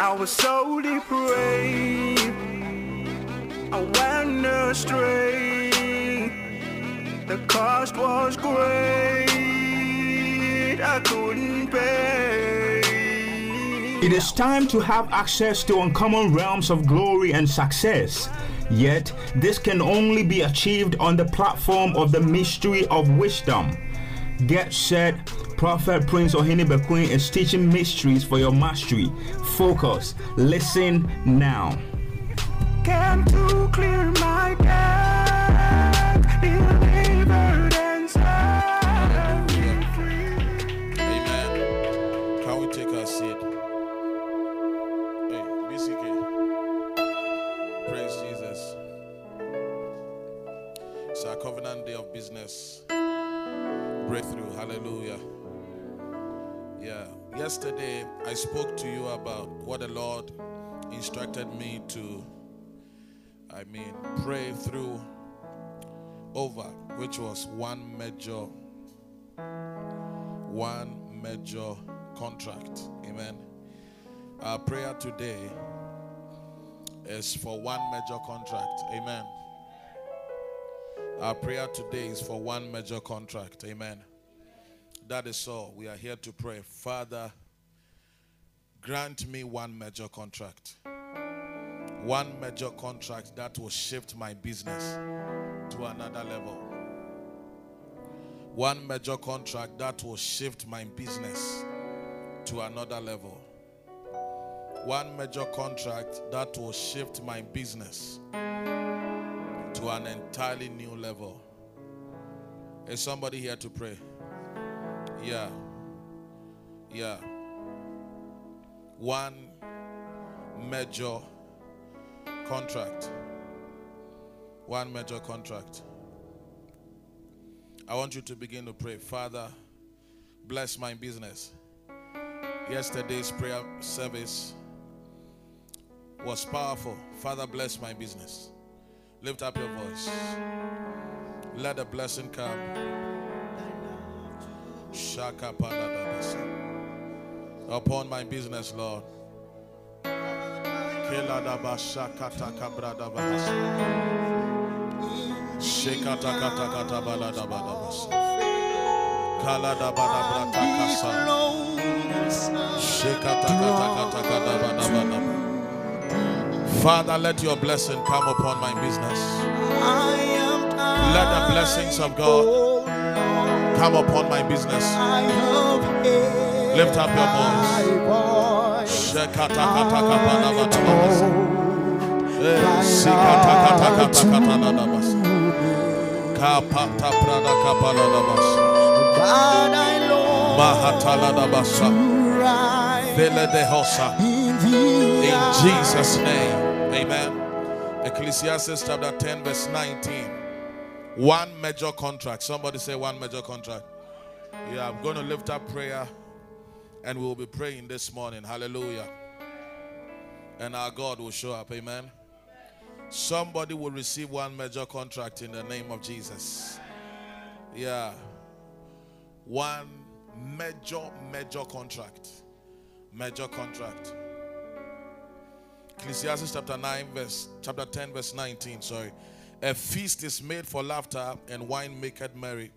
I was so depraved. I went astray. The cost was great. I couldn't pay. It is time to have access to uncommon realms of glory and success. Yet, this can only be achieved on the platform of the mystery of wisdom. Get set. Prophet Prince or Ohene Queen is teaching mysteries for your mastery. Focus. Listen now. Spoke to you about what the Lord instructed me to, I mean, pray through over, which was one major one major contract. Amen. Our prayer today is for one major contract. Amen. Our prayer today is for one major contract. Amen. That is all. We are here to pray. Father, grant me one major contract. One major contract that will shift my business to another level one major contract that will shift my business to another level. One major contract that will shift my business to an entirely new level. Is somebody here to pray? Yeah. Yeah. One major contract. One major contract. I want you to begin to pray. Father, bless my business. Yesterday's prayer service was powerful. Father, bless my business. Lift up your voice. Let the blessing come. Shaka. Upon my business, Lord. Father, let your blessing come upon my business. Let the blessings of God come upon my business. I have hid Lift up your voice. God, I long Mahataladabasa. to rise Vele de hosa. in thee. In Jesus' name. Amen. Ecclesiastes chapter 10, verse 19. One major contract. Somebody say one major contract. Yeah, I'm going to lift up prayer and we'll be praying this morning. Hallelujah. And our God will show up. Amen. Somebody will receive one major contract in the name of Jesus. Yeah. One major, major contract. Major contract. Ecclesiastes chapter 9, verse chapter 10, verse 19. Sorry. A feast is made for laughter, and wine maketh merry,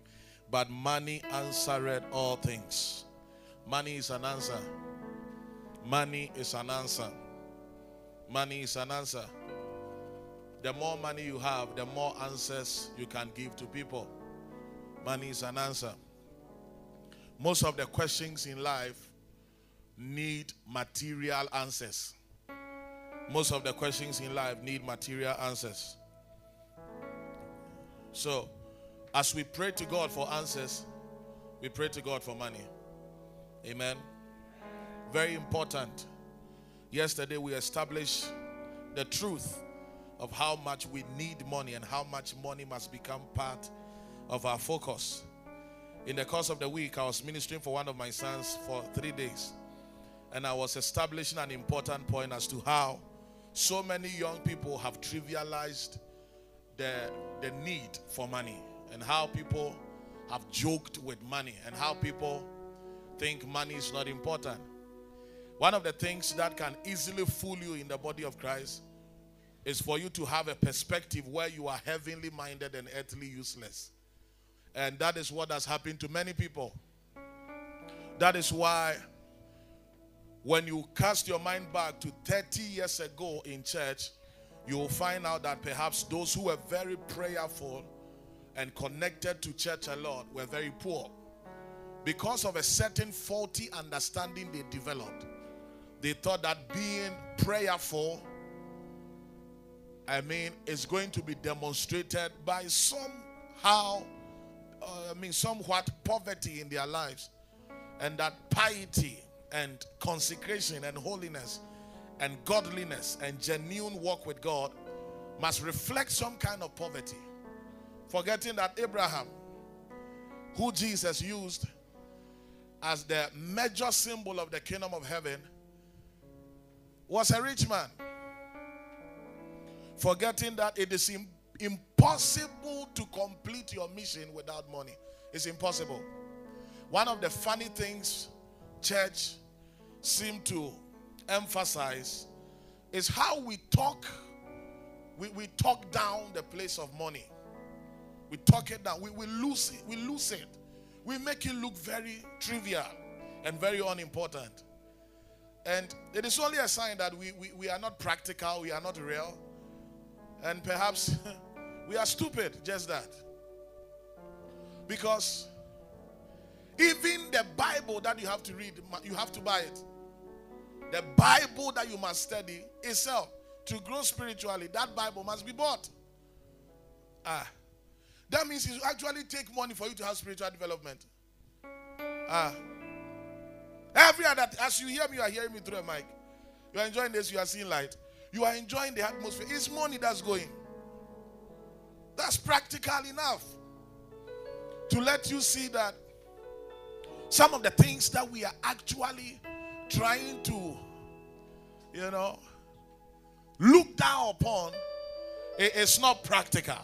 but money answereth all things. Money is an answer. Money is an answer. Money is an answer. The more money you have, the more answers you can give to people. Money is an answer. Most of the questions in life need material answers. Most of the questions in life need material answers. So, as we pray to God for answers, we pray to God for money. Amen. Very important. Yesterday we established the truth of how much we need money and how much money must become part of our focus. In the course of the week, I was ministering for one of my sons for three days. And I was establishing an important point as to how so many young people have trivialized the, the need for money and how people have joked with money and how people think money is not important. One of the things that can easily fool you in the body of Christ is for you to have a perspective where you are heavenly minded and earthly useless. And that is what has happened to many people. That is why when you cast your mind back to 30 years ago in church, you will find out that perhaps those who were very prayerful and connected to church a lot were very poor because of a certain faulty understanding they developed. They thought that being prayerful, I mean, is going to be demonstrated by somehow, uh, I mean, somewhat poverty in their lives, and that piety and consecration and holiness and godliness and genuine walk with God must reflect some kind of poverty. Forgetting that Abraham, who Jesus used as the major symbol of the kingdom of heaven, was a rich man. Forgetting that it is impossible to complete your mission without money. It's impossible. One of the funny things church seem to emphasize is how we talk we, we talk down the place of money we talk it down we, we lose it we lose it we make it look very trivial and very unimportant and it is only a sign that we, we, we are not practical we are not real and perhaps we are stupid just that because even the bible that you have to read you have to buy it the Bible that you must study itself to grow spiritually, that Bible must be bought. Ah. That means it actually take money for you to have spiritual development. Ah. Every other, as you hear me, you are hearing me through a mic. You are enjoying this, you are seeing light. You are enjoying the atmosphere. It's money that's going. That's practical enough to let you see that some of the things that we are actually trying to, you know, look down upon, it is not practical.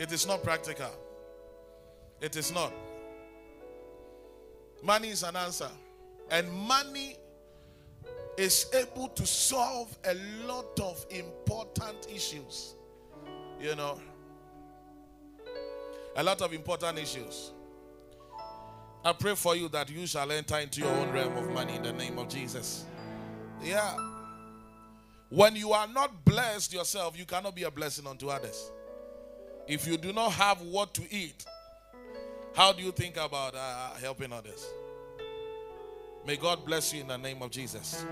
It is not practical. It is not. Money is an answer. And money is able to solve a lot of important issues. You know, a lot of important issues. I pray for you that you shall enter into your own realm of money in the name of Jesus. Yeah. When you are not blessed yourself, you cannot be a blessing unto others. If you do not have what to eat, how do you think about uh, helping others? May God bless you in the name of Jesus.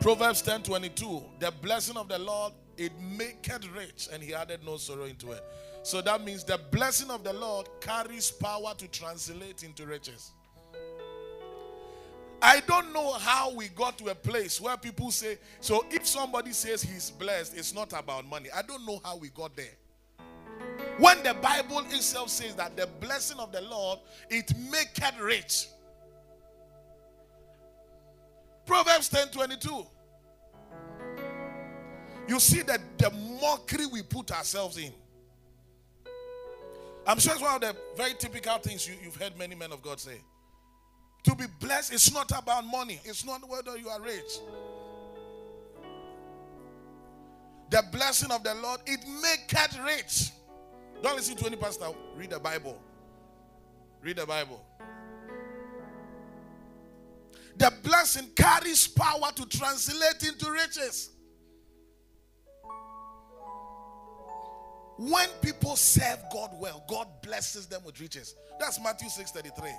Proverbs 10 22. The blessing of the Lord, it maketh rich, and he added no sorrow into it. So that means the blessing of the Lord carries power to translate into riches. I don't know how we got to a place where people say, so if somebody says he's blessed, it's not about money. I don't know how we got there. When the Bible itself says that the blessing of the Lord, it maketh rich. Proverbs 10 22. You see that the mockery we put ourselves in. I'm sure it's one of the very typical things you, you've heard many men of God say. To be blessed it's not about money, it's not whether you are rich. The blessing of the Lord, it maketh rich. Don't listen to any pastor. Read the Bible. Read the Bible. The blessing carries power to translate into riches. When people serve God well, God blesses them with riches. That's Matthew 6:33.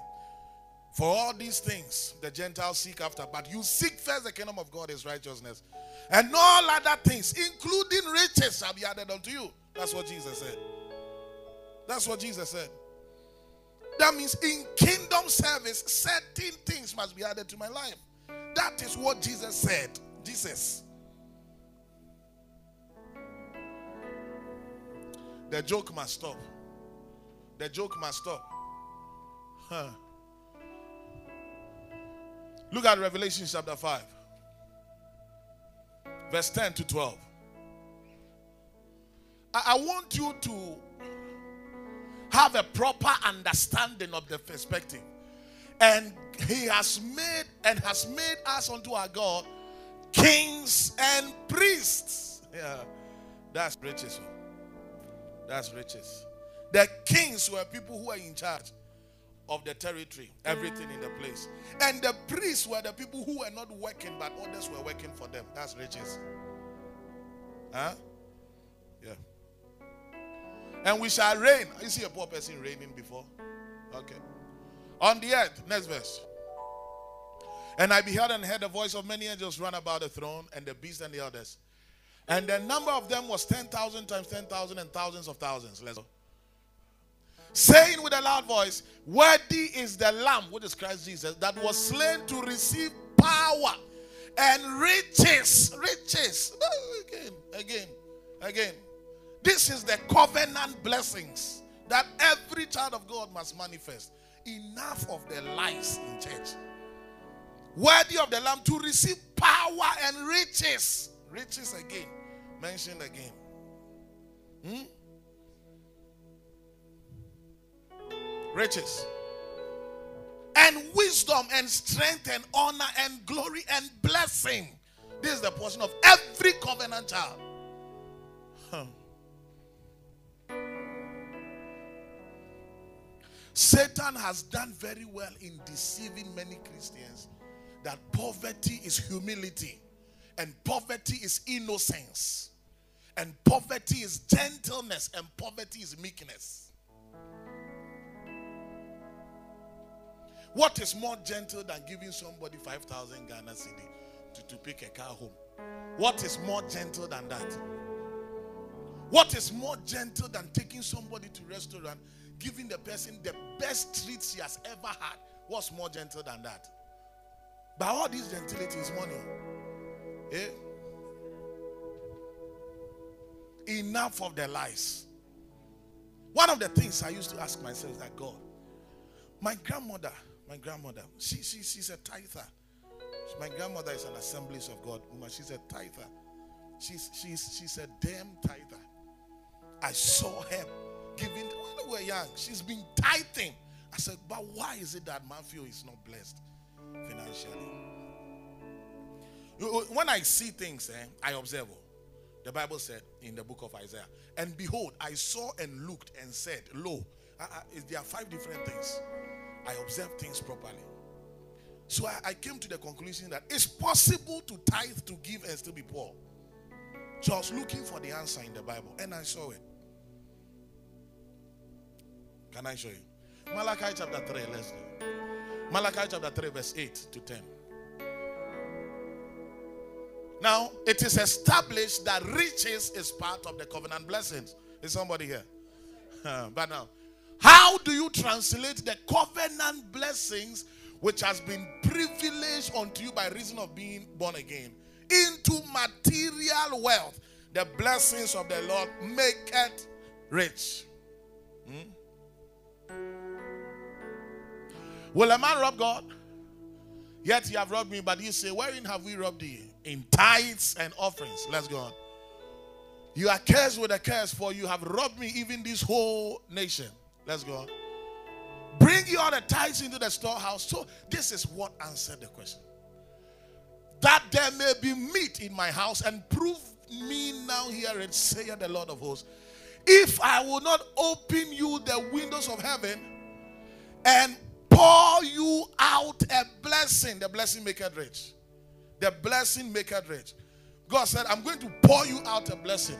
For all these things the Gentiles seek after, but you seek first the kingdom of God, his righteousness, and all other things, including riches, shall be added unto you. That's what Jesus said. That's what Jesus said. That means in kingdom service, certain things must be added to my life. That is what Jesus said. Jesus. The joke must stop. The joke must stop. Huh. Look at Revelation chapter 5, verse 10 to 12. I, I want you to have a proper understanding of the perspective. And he has made and has made us unto our God kings and priests. Yeah, that's riches. oh. That's riches. The kings were people who were in charge of the territory, everything in the place. And the priests were the people who were not working, but others were working for them. That's riches. Huh? Yeah. And we shall reign. You see a poor person reigning before? Okay. On the earth, next verse. And I beheld and heard the voice of many angels run about the throne and the beast and the others. And the number of them was 10,000 times 10,000 and thousands of thousands. Let's go. Saying with a loud voice, Worthy is the Lamb, which is Christ Jesus, that was slain to receive power and riches. Riches. Again, again, again. This is the covenant blessings that every child of God must manifest. Enough of the lies in church. Worthy of the Lamb to receive power and riches. Riches again. Mentioned again. Hmm? Riches. And wisdom and strength and honor and glory and blessing. This is the portion of every covenant child. Huh. Satan has done very well in deceiving many Christians that poverty is humility, and poverty is innocence, and poverty is gentleness, and poverty is meekness. What is more gentle than giving somebody 5,000 Ghana cedi to, to pick a car home? What is more gentle than that? What is more gentle than taking somebody to restaurant, giving the person the best treats he has ever had? What's more gentle than that? But all this gentility is money. Eh? Enough of the lies. One of the things I used to ask myself is that God, my grandmother, my grandmother, she, she she's a tither. My grandmother is an assemblies of God woman. She's a tither. She's she's she's a damn tither. I saw her giving when we were young. She's been tithing. I said, but why is it that Matthew is not blessed financially? When I see things, eh, I observe. oh. The Bible said in the book of Isaiah, and behold, I saw and looked and said, Lo, there are five different things. I observe things properly. So I, I came to the conclusion that it's possible to tithe, to give, and still be poor. So I was looking for the answer in the Bible, and I saw it. Can I show you? Malachi chapter 3, let's do. Malachi chapter 3, verse 8 to 10. Now, it is established that riches is part of the covenant blessings. Is somebody here? but now, how do you translate the covenant blessings which has been privileged unto you by reason of being born again into material wealth? The blessings of the Lord make it rich. Hmm? Will a man rob God? Yet you have robbed me, but you say, Wherein have we robbed thee? In tithes and offerings. Let's go on. You are cursed with a curse, for you have robbed me, even this whole nation. Let's go on. Bring you all the tithes into the storehouse. So, this is what answered the question. That there may be meat in my house, and prove me now here and say the Lord of hosts. If I will not open you the windows of heaven and pour you out a blessing, the blessing make it rich. The blessing make it rich. God said, I'm going to pour you out a blessing.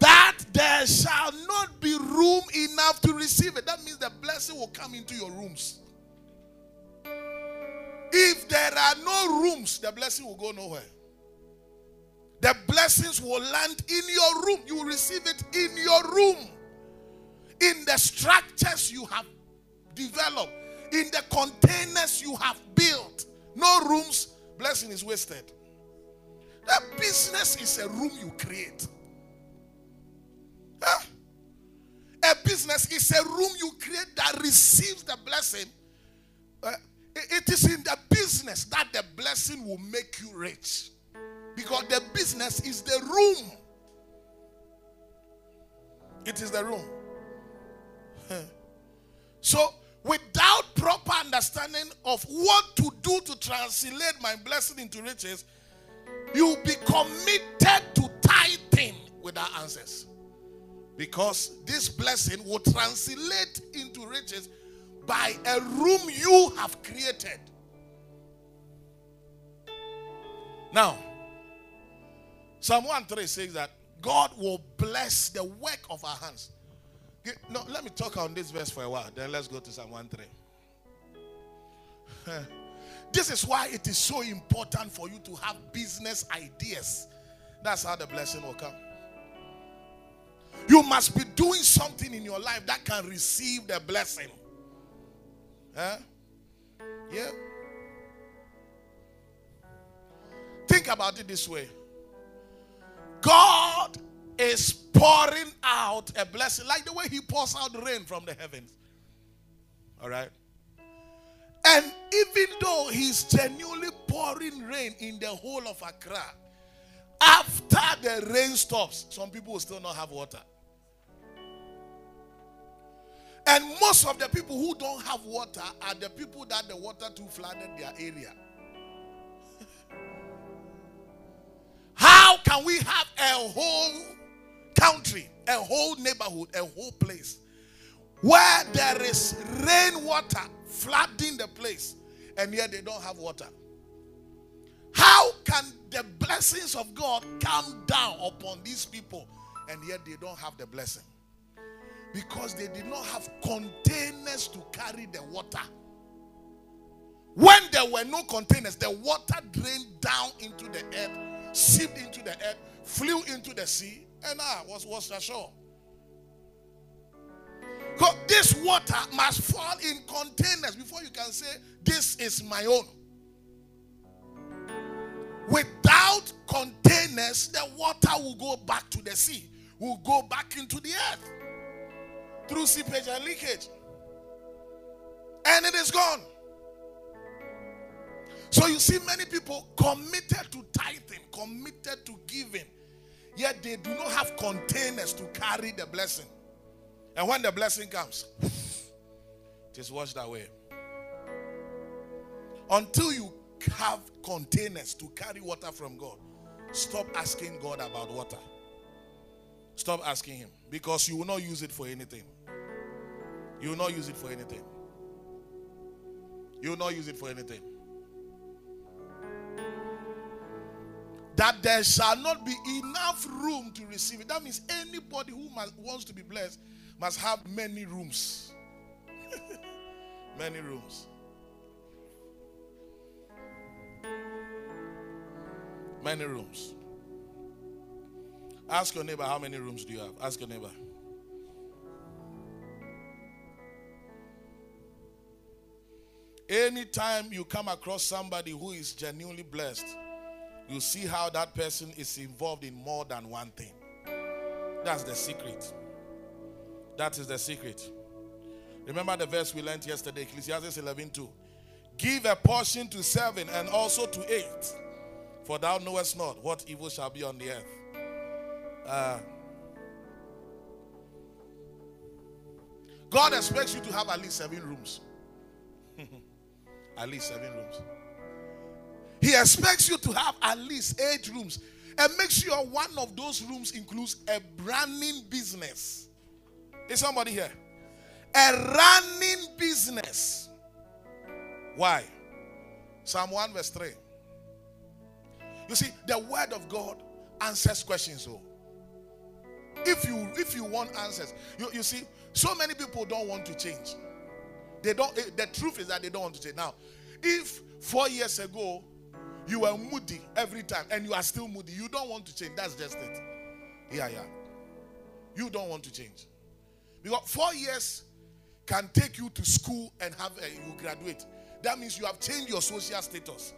That there shall not be room enough to receive it. That means the blessing will come into your rooms. If there are no rooms, the blessing will go nowhere. The blessings will land in your room. You will receive it in your room. In the structures you have developed, in the containers you have built. No rooms, blessing is wasted. The business is a room you create. Huh? A business is a room you create that receives the blessing. Uh, it- is in the business that the blessing will make you rich. Because the business is the room. It is the room. So, without proper understanding of what to do to translate my blessing into riches, you'll be committed to tithing without answers. Because this blessing will translate into riches by a room you have created. Now, Psalm 1 3 says that God will bless the work of our hands. No, let me talk on this verse for a while. Then let's go to Psalm 1 3. This is why it is so important for you to have business ideas. That's how the blessing will come. You must be doing something in your life that can receive the blessing. Huh? Yeah. Think about it this way God is pouring out a blessing like the way He pours out rain from the heavens. All right. And even though He's genuinely pouring rain in the whole of Accra, after the rain stops, some people will still not have water. And most of the people who don't have water are the people that the water too flooded their area. How can we have a whole country, a whole neighborhood, a whole place where there is rainwater flooding the place and yet they don't have water? How can the blessings of God come down upon these people and yet they don't have the blessing? Because they did not have containers to carry the water. When there were no containers, the water drained down into the earth, seeped into the earth, flew into the sea, and I was was ashore. This water must fall in containers before you can say, This is my own. Without containers, the water will go back to the sea, will go back into the earth through seepage and leakage. And it is gone. So you see many people committed to tithing, committed to giving, yet they do not have containers to carry the blessing. And when the blessing comes, it is washed away. Until you have containers to carry water from God, stop asking God about water. Stop asking Him because you will not use it for anything. You will not use it for anything. You will not use it for anything. That there shall not be enough room to receive it. That means anybody who must, wants to be blessed must have many rooms. many rooms. Many rooms. Ask your neighbor how many rooms do you have? Ask your neighbor. Anytime you come across somebody who is genuinely blessed, you see how that person is involved in more than one thing. That's the secret. That is the secret. Remember the verse we learned yesterday, Ecclesiastes 11 2. Give a portion to seven and also to eight, for thou knowest not what evil shall be on the earth. Uh, God expects you to have at least seven rooms. at least seven rooms. He expects you to have at least eight rooms. And make sure one of those rooms includes a branding business. Is somebody here? A running business. Why? Psalm 1, verse 3. You see, the word of God answers questions. So if you if you want answers, you, you see, so many people don't want to change. They don't eh, the truth is that they don't want to change. Now, if four years ago you were moody every time and you are still moody, you don't want to change. That's just it. Yeah, yeah. You don't want to change. Because four years can take you to school and have a, you graduate. That means you have changed your social status.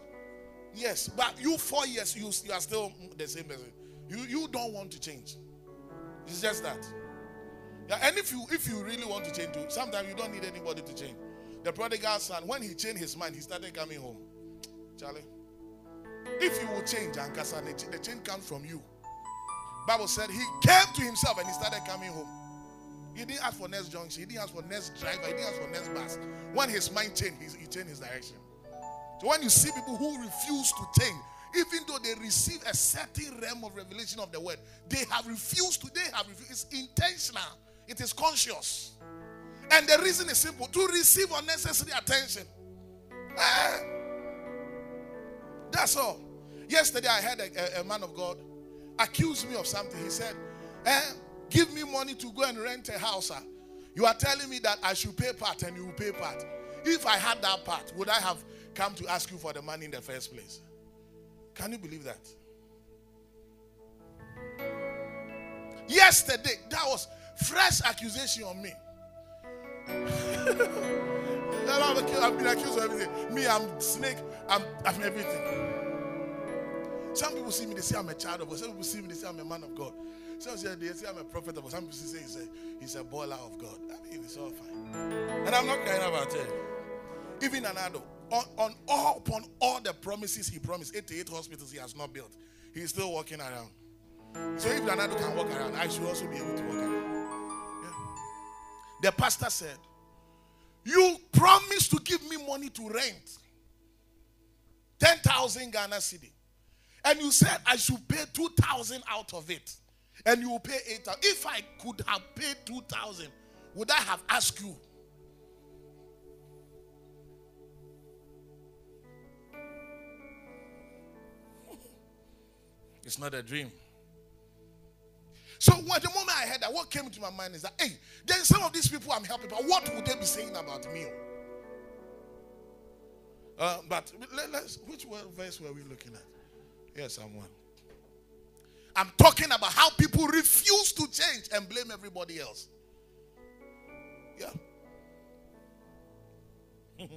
Yes, but you four years you, you are still the same person. You you don't want to change. It's just that. Yeah, and if you if you really want to change, too, sometimes you don't need anybody to change. The prodigal son, when he changed his mind, he started coming home. Charlie, if you will change, the change comes from you. Bible said he came to himself and he started coming home. He didn't ask for next junction. He didn't ask for next driver. He didn't ask for next bus. When his mind changed, he, he changed his direction. So when you see people who refuse to change, even though they receive a certain realm of revelation of the word, they have refused to. They have refused. It's intentional. It is conscious. And the reason is simple: to receive unnecessary attention. Eh, that's all. Yesterday, I had a, a, a man of God accuse me of something. He said, eh, Give me money to go and rent a house. Sir. You are telling me that I should pay part and you will pay part. If I had that part, would I have come to ask you for the money in the first place? Can you believe that? Yesterday, that was fresh accusation on me. I've been accused of everything. Me, I'm snake. I'm, I'm everything. Some people see me, they say I'm a child of God. Some people see me, they say I'm a man of God. Some say they say I'm a prophet of God. Some people say he's a, he's a baller of God. I mean, it's all fine. And I'm not crying about it. Even Nana Addo, on, on all, upon all the promises he promised, 88 hospitals he has not built, he's still walking around. So if Nana Addo can walk around, I should also be able to walk around. Yeah. The pastor said, You promised to give me money to rent 10,000 Ghana cedi. And you said I should pay 2,000 out of it. And you will pay 8,000. If I could have paid 2,000, would I have asked you? It's not a dream. So when the moment I heard that, what came into my mind is that, hey, then some of these people I'm helping, but what would they be saying about me? Uh, but let, us which verse were we looking at? Yes, I'm one. I'm talking about how people refuse to change and blame everybody else. Yeah.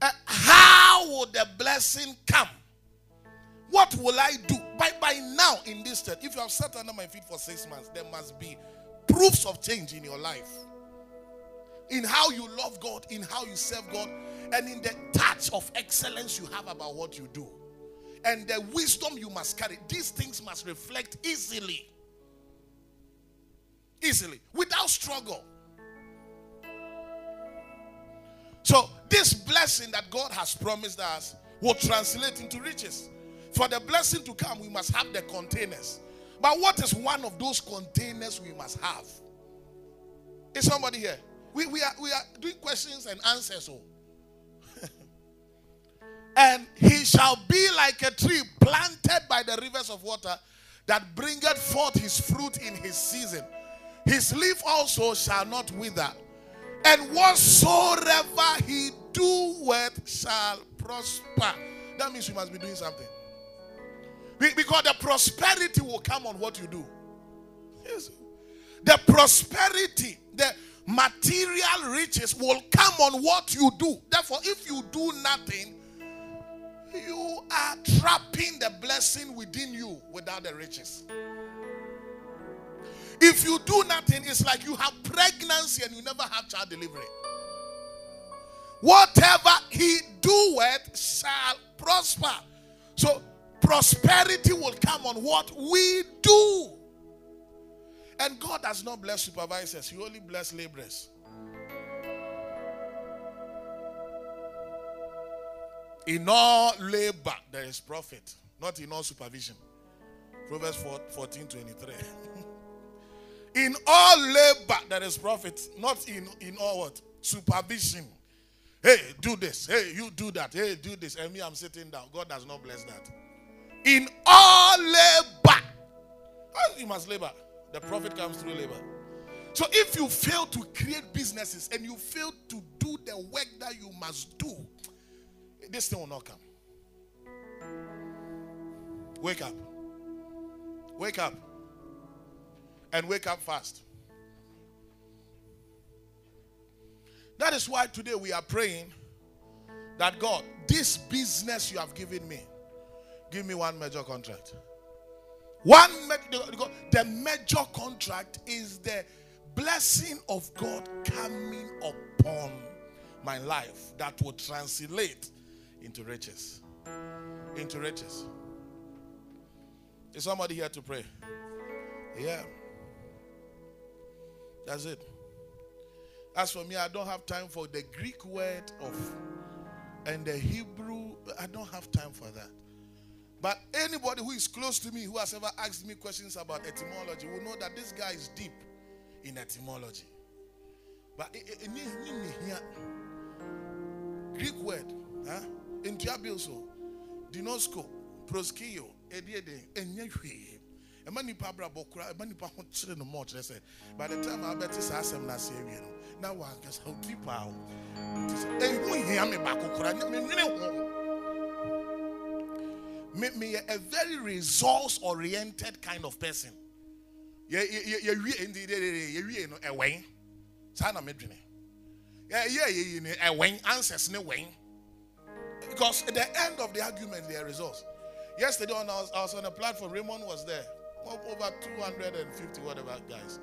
uh, how would the blessing come? What will I do? By, by now, in this state, if you have sat under my feet for six months, there must be proofs of change in your life. In how you love God, in how you serve God, and in the touch of excellence you have about what you do. And the wisdom you must carry. These things must reflect easily. Easily, without struggle. So, this blessing that God has promised us will translate into riches. For the blessing to come, we must have the containers. But what is one of those containers we must have? Is somebody here? We, we, are, we are doing questions and answers. Oh. and he shall be like a tree planted by the rivers of water that bringeth forth his fruit in his season. His leaf also shall not wither. And whatsoever he doeth shall prosper. That means you must be doing something. Because the prosperity will come on what you do. Yes. The prosperity, the material riches will come on what you do. Therefore, if you do nothing, you are trapping the blessing within you without the riches. If you do nothing, it's like you have pregnancy and you never have child delivery. Whatever he doeth shall prosper. So prosperity will come on what we do. And God does not bless supervisors, He only bless laborers. In all labor, there is profit, not in all supervision. Proverbs 14 23. in all labor, there is profit, not in, in all what? Supervision. Hey, do this. Hey, you do that. Hey, do this. And me, I'm sitting down. God does not bless that in all labor. You must labor. The profit comes through labor. So if you fail to create businesses and you fail to do the work that you must do, this thing will not come. Wake up. Wake up. And wake up fast. That is why today we are praying that God, this business you have given me, Give me one major contract. One the major contract is the blessing of God coming upon my life that will translate into riches. Into riches. Is somebody here to pray? Yeah. That's it. As for me, I don't have time for the Greek word of and the Hebrew. I don't have time for that. But anybody who is close to me, who has ever asked me questions about etymology, will know that this guy is deep in etymology. But i- i-. Greek word, huh? In Tiabilso, dinosco, proskio, ediede, enye hwee. Ɛma nipa abrabɔ kora, ɛma nipa no sɛ, by the time abɛte saa asɛm no ase awie no, na wankasa wo. Nti sɛ, ɛho hia me baako kora, ne- menwene ho. Me, me a very results oriented kind of person. Answers. Because at the end of the argument, there are results. Yesterday, when I was, I was on a platform, Raymond was there. Over 250, whatever, guys.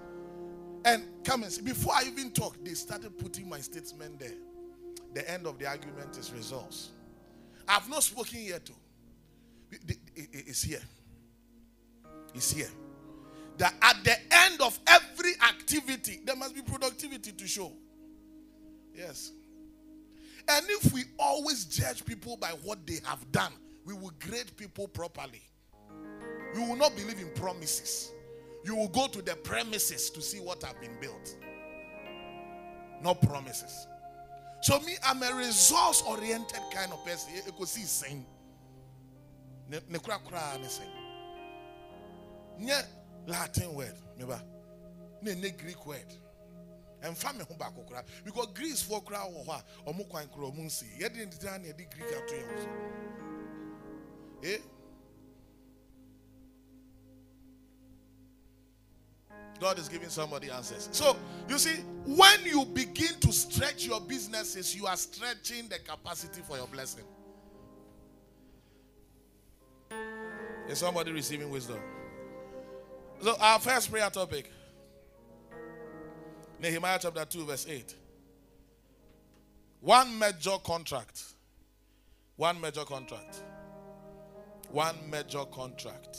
And come and see, before I even talk, they started putting my statement there. The end of the argument is results. I've not spoken yet, too. It- it- it- It's here. It's here. That at the end of every activity, there must be productivity to show. Yes. And if we always judge people by what they have done, we will grade people properly. You will not believe in promises. You will go to the premises to see what have been built. Not promises. So me, I'm a resource-oriented kind of person. You could see saying. Ne ne kura kura ne saying. Nye Latin word, meba. Ne ne Greek word. ɛmfa me ho baako koraa because greece foɔ koraa wɔ hɔ a ɔmo kwan koraa ɔmo nsi yɛde ntita na yɛde greek ato yɛn so eh God is giving somebody answers. So, you see, when you begin to stretch your businesses, you are stretching the capacity for your blessing. Is somebody receiving wisdom? So, our first prayer topic Nehemiah chapter 2, verse 8. One major contract. One major contract. One major contract.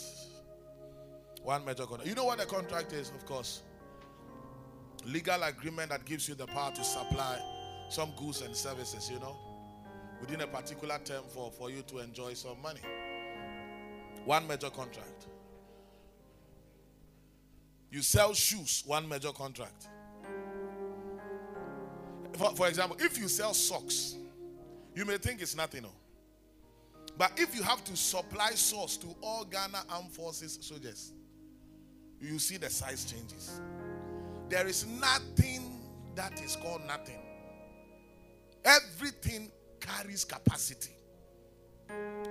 One major contract. You know what a contract is, of course. Legal agreement that gives you the power to supply some goods and services, you know, within a particular term for, for you to enjoy some money. One major contract. You sell shoes, one major contract. For, for example, if you sell socks, you may think it's nothing. No? But if you have to supply socks to all Ghana Armed Forces soldiers, you see the size changes. There is nothing that is called nothing. Everything carries capacity.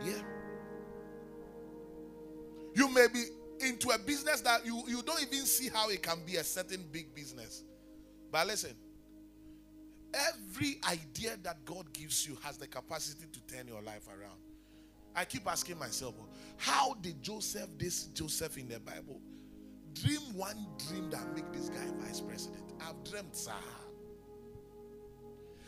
Yeah. You may be into a business that you, you don't even see how it can be a certain big business. But listen, every idea that God gives you has the capacity to turn your life around. I keep asking myself, oh, how did Joseph, this Joseph in the Bible, dream one dream that make this guy vice president? I've dreamt, sir.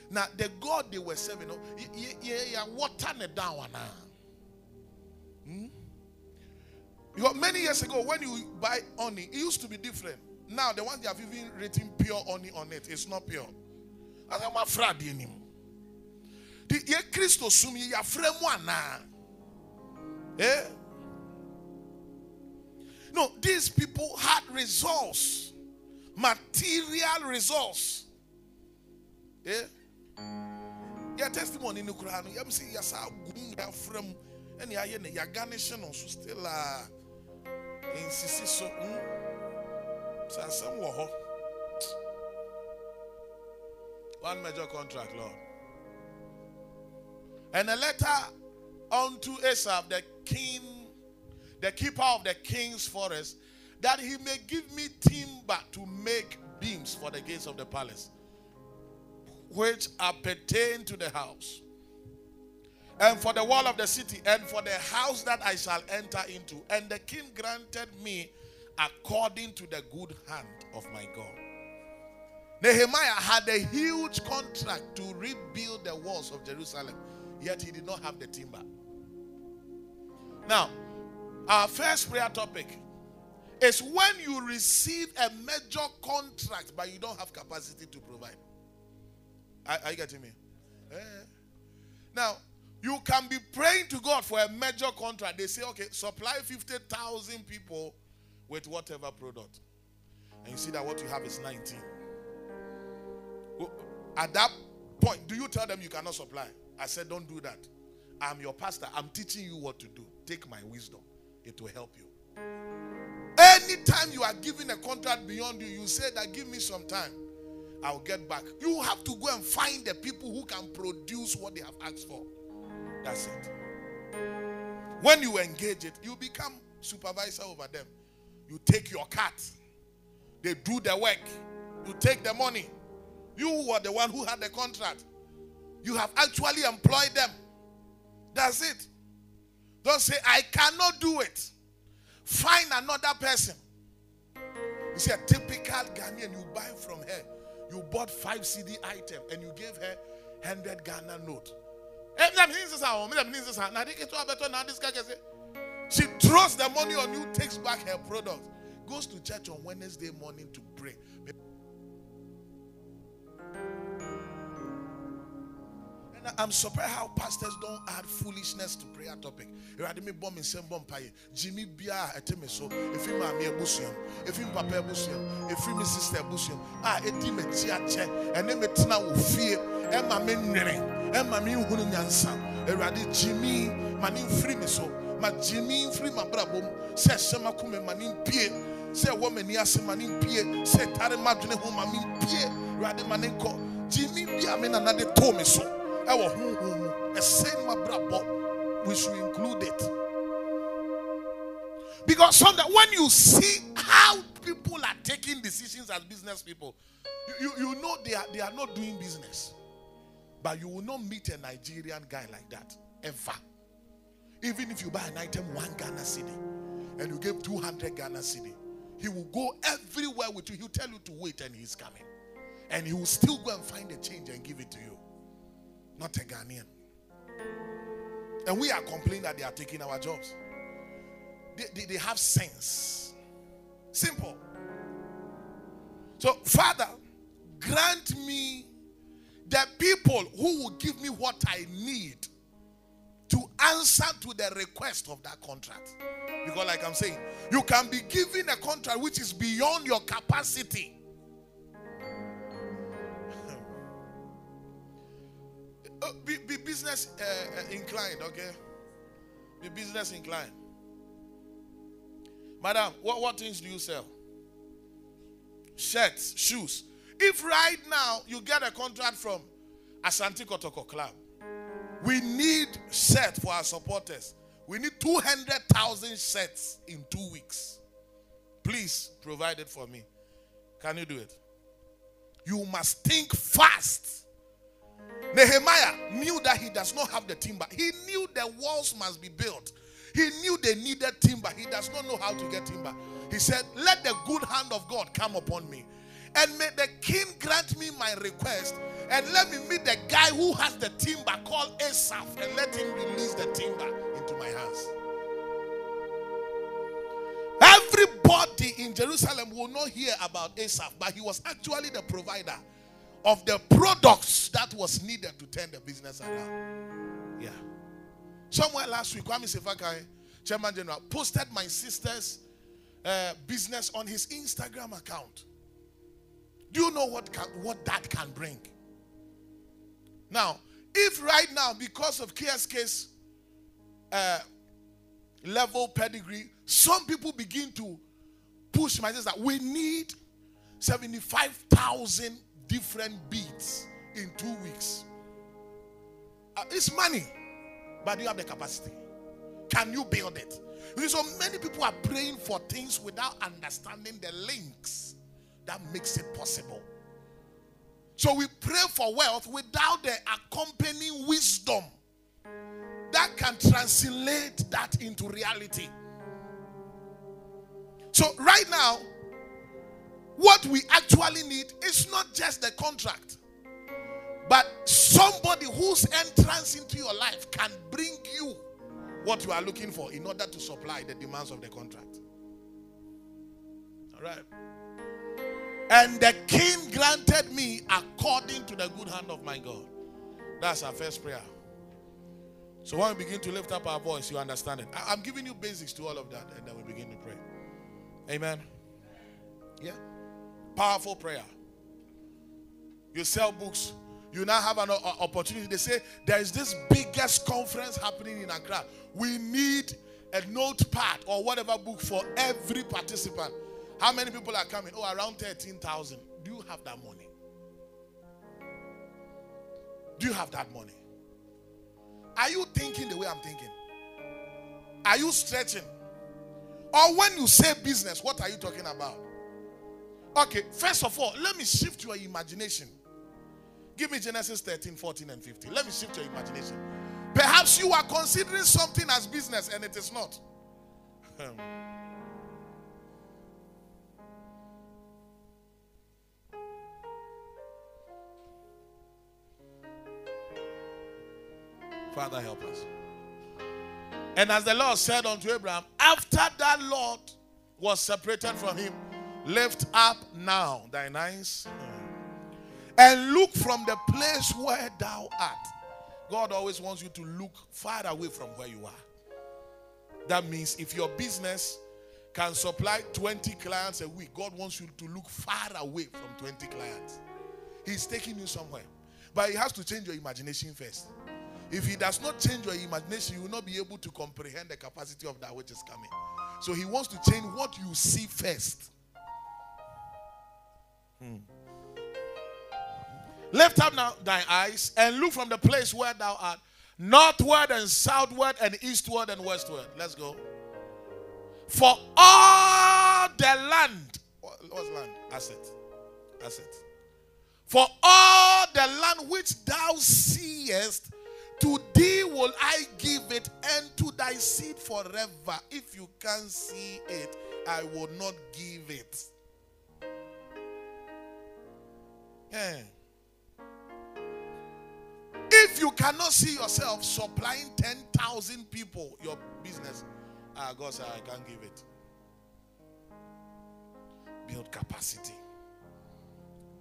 Now the God they were serving, oh, yeah, yeah, yeah, water it down now. Because many years ago, when you buy honey, it used to be different. Now the ones they have even written pure honey on it, it's not pure. I said, afraid friend, him. The ye Christo sumi ya frame one Eh? No, these people had results, material results. Eh? Your testimony in Ukraine, you see, yes, I go from I ya garnishing on so still uh in Sisi so. Hmm? So some wo One major contract, Lord. And a letter unto Asaph, the king, the keeper of the king's forest, that he may give me timber to make beams for the gates of the palace, which appertain to the house, and for the wall of the city, and for the house that I shall enter into. And the king granted me according to the good hand of my God. Nehemiah had a huge contract to rebuild the walls of Jerusalem, yet he did not have the timber. Now, our first prayer topic is when you receive a major contract but you don't have capacity to provide. Are, are you getting me? Eh. Now, you can be praying to God for a major contract. They say, okay, supply 50,000 people with whatever product. And you see that what you have is 19. At that point, do you tell them you cannot supply? I said, don't do that. I'm your pastor. I'm teaching you what to do. Take my wisdom, it will help you. Anytime you are given a contract beyond you, you say that give me some time. I'll get back. You have to go and find the people who can produce what they have asked for. That's it. When you engage it, you become supervisor over them. You take your cut. They do the work. You take the money. You were the one who had the contract. You have actually employed them. That's it. Don't say, I cannot do it. Find another person. You see, a typical Ghanaian, you buy from her. You bought five CD item and you gave her 100 Ghana note. She throws the money on you, takes back her product, goes to church on Wednesday morning to pray. I'm surprised how pastors don't add foolishness to prayer topic. Bɔ me nsɛm bɔ mpaeɛ. Jimmy bia ɛte me so. Efi maame abusua mu. Efi papa me sister abusua mu. A edi me ti akyɛ. Ɛne me tena wɔ fie. Ɛma me nwere. Ɛma me nhunu nyansa. Awurade Jimmy ma ne mfiri me so. Ma Jimmy mfiri ma brabɔ mu. Sɛ ɛhyɛ ma kume ma ne mpie. Sɛ ɛwɔ m'ani ase ma ne mpie. Sɛ ɛtare ma dwene ho ma mpie. Awurade ma ne. Jimmy bia me nana de to me so ɛwɔ honhom mu ɛsɛn mu abrabɔ we should include it. Because sometimes when you see how people are taking decisions as business people you, you, you know they are, they are not doing business. But you will not meet a nigerian guy like that ever. Even if you buy an item one ghana cedi and you give 200 ghana cedi he will go everywhere with you. He'll tell you to wait and he's coming. And he will still go and find a change and give it to you not a Ghanaian. And we are complaining that they are taking our jobs. They, they, they have sense. Simple. So, Father, grant me the people who will give me what I need to answer to the request of that contract. Because, like I'm saying, you can be given a contract which is beyond your capacity. Uh, be, be business uh, uh, inclined, okay? Be business inclined. Madam, what, what things do you sell? Shirts, shoes. If right now you get a contract from Ashanti Kotoko Club, we need shirts for our supporters. We need 200,000 shirts in two weeks. Please provide it for me. Can you do it? You must think fast. Nehemiah knew that he does not have the timber. He knew the walls must be built. He knew they needed timber. He does not know how to get timber. He said, Let the good hand of God come upon me. And may the king grant me my request. And let me meet the guy who has the timber called Asaph. And let him release the timber into my hands. Everybody in Jerusalem will not hear about Asaph, but he was actually the provider of the products that was needed to turn the business around. Yeah. Somewhere last week, Kwame Sefa Kayi, Chairman General, posted my sister's uh, business on his Instagram account. Do you know what can, what that can bring? Now, if right now, because of KSK's uh, level pedigree, some people begin to push my sister, we need 75,000 different beats in two weeks. Uh, it's money, but you have the capacity. Can you build it? So many people are praying for things without understanding the links that makes it possible. So we pray for wealth without the accompanying wisdom that can translate that into reality. So right now, what we actually need is not just the contract, but somebody whose entrance into your life can bring you what you are looking for in order to supply the demands of the contract. All right. And the king granted me according to the good hand of my God. That's our first prayer. So when we begin to lift up our voice, you understand it. I'm giving you basics to all of that, and then we begin to pray. Amen. Yeah. Powerful prayer. You sell books. You now have an uh, uh, opportunity. They say there is this biggest conference happening in Accra. We need a notepad or whatever book for every participant. How many people are coming? Oh, around 13,000. Do you have that money? Do you have that money? Are you thinking the way I'm thinking? Are you stretching? Or when you say business, what are you talking about? Okay, first of all, let me shift your imagination. Give me Genesis 13, 14, and 15. Let me shift your imagination. Perhaps you are considering something as business and it is not. Um, Father, help us. And as the Lord said unto Abraham, after that Lord was separated from him, lift up now thine eyes and look from the place where thou art. God always wants you to look far away from where you are. That means if your business can supply 20 clients a week, God wants you to look far away from 20 clients. He's taking you somewhere. But He has to change your imagination first. If He does not change your imagination, you will not be able to comprehend the capacity of that which is coming. So He wants to change what you see first. Hmm. Lift up now thy eyes and look from the place where thou art, northward and southward and eastward and westward. Let's go. For all the land, what- what's land? Asset. Asset. For all the land which thou seest, to thee will I give it, and to thy seed forever. If you can't see it, I will not give it. Yeah. If you cannot see yourself supplying 10,000 people your business, ah, God said, I can't give it. Build capacity.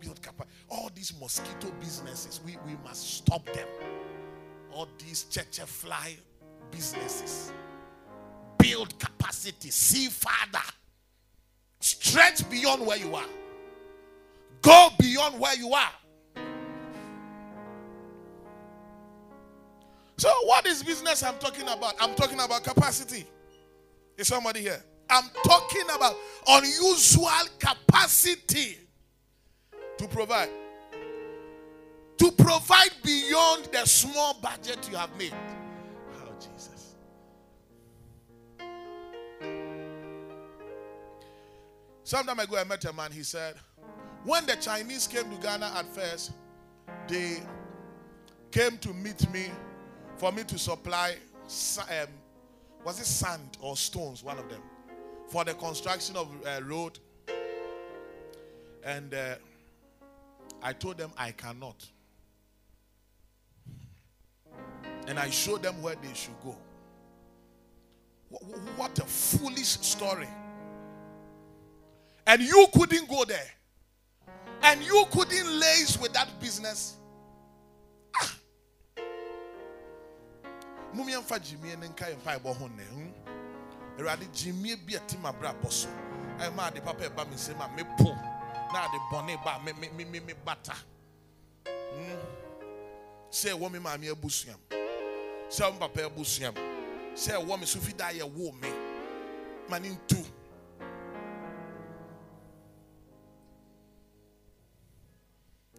Build capacity. All these mosquito businesses, we, we must stop them. All these church fly businesses. Build capacity. See farther. Stretch beyond where you are. Go beyond where you are. So, what is business I'm talking about? I'm talking about capacity. Is somebody here? I'm talking about unusual capacity to provide. To provide beyond the small budget you have made. Oh, Jesus. Some time ago, I met a man. He said, when the Chinese came to Ghana at first, they came to meet me for me to supply, um, was it sand or stones, one of them, for the construction of a road. And uh, I told them I cannot. And I showed them where they should go. Wh- wh- What a foolish story. And you couldn't go there. And you couldn't lace with that business. mumia mfa jimie ne nka mpa ɛbɔ ho ne hu awurade jimie ti ma bra bɔ so ɛma ade papa ɛba me nsɛm a mepo na ade bɔne ba me me me me me bata Hmm. sɛ ɛwɔ me maame abusuam ɛwɔ me papa abusuam sɛ ɛwɔ me so fi da wo me. Ma ntu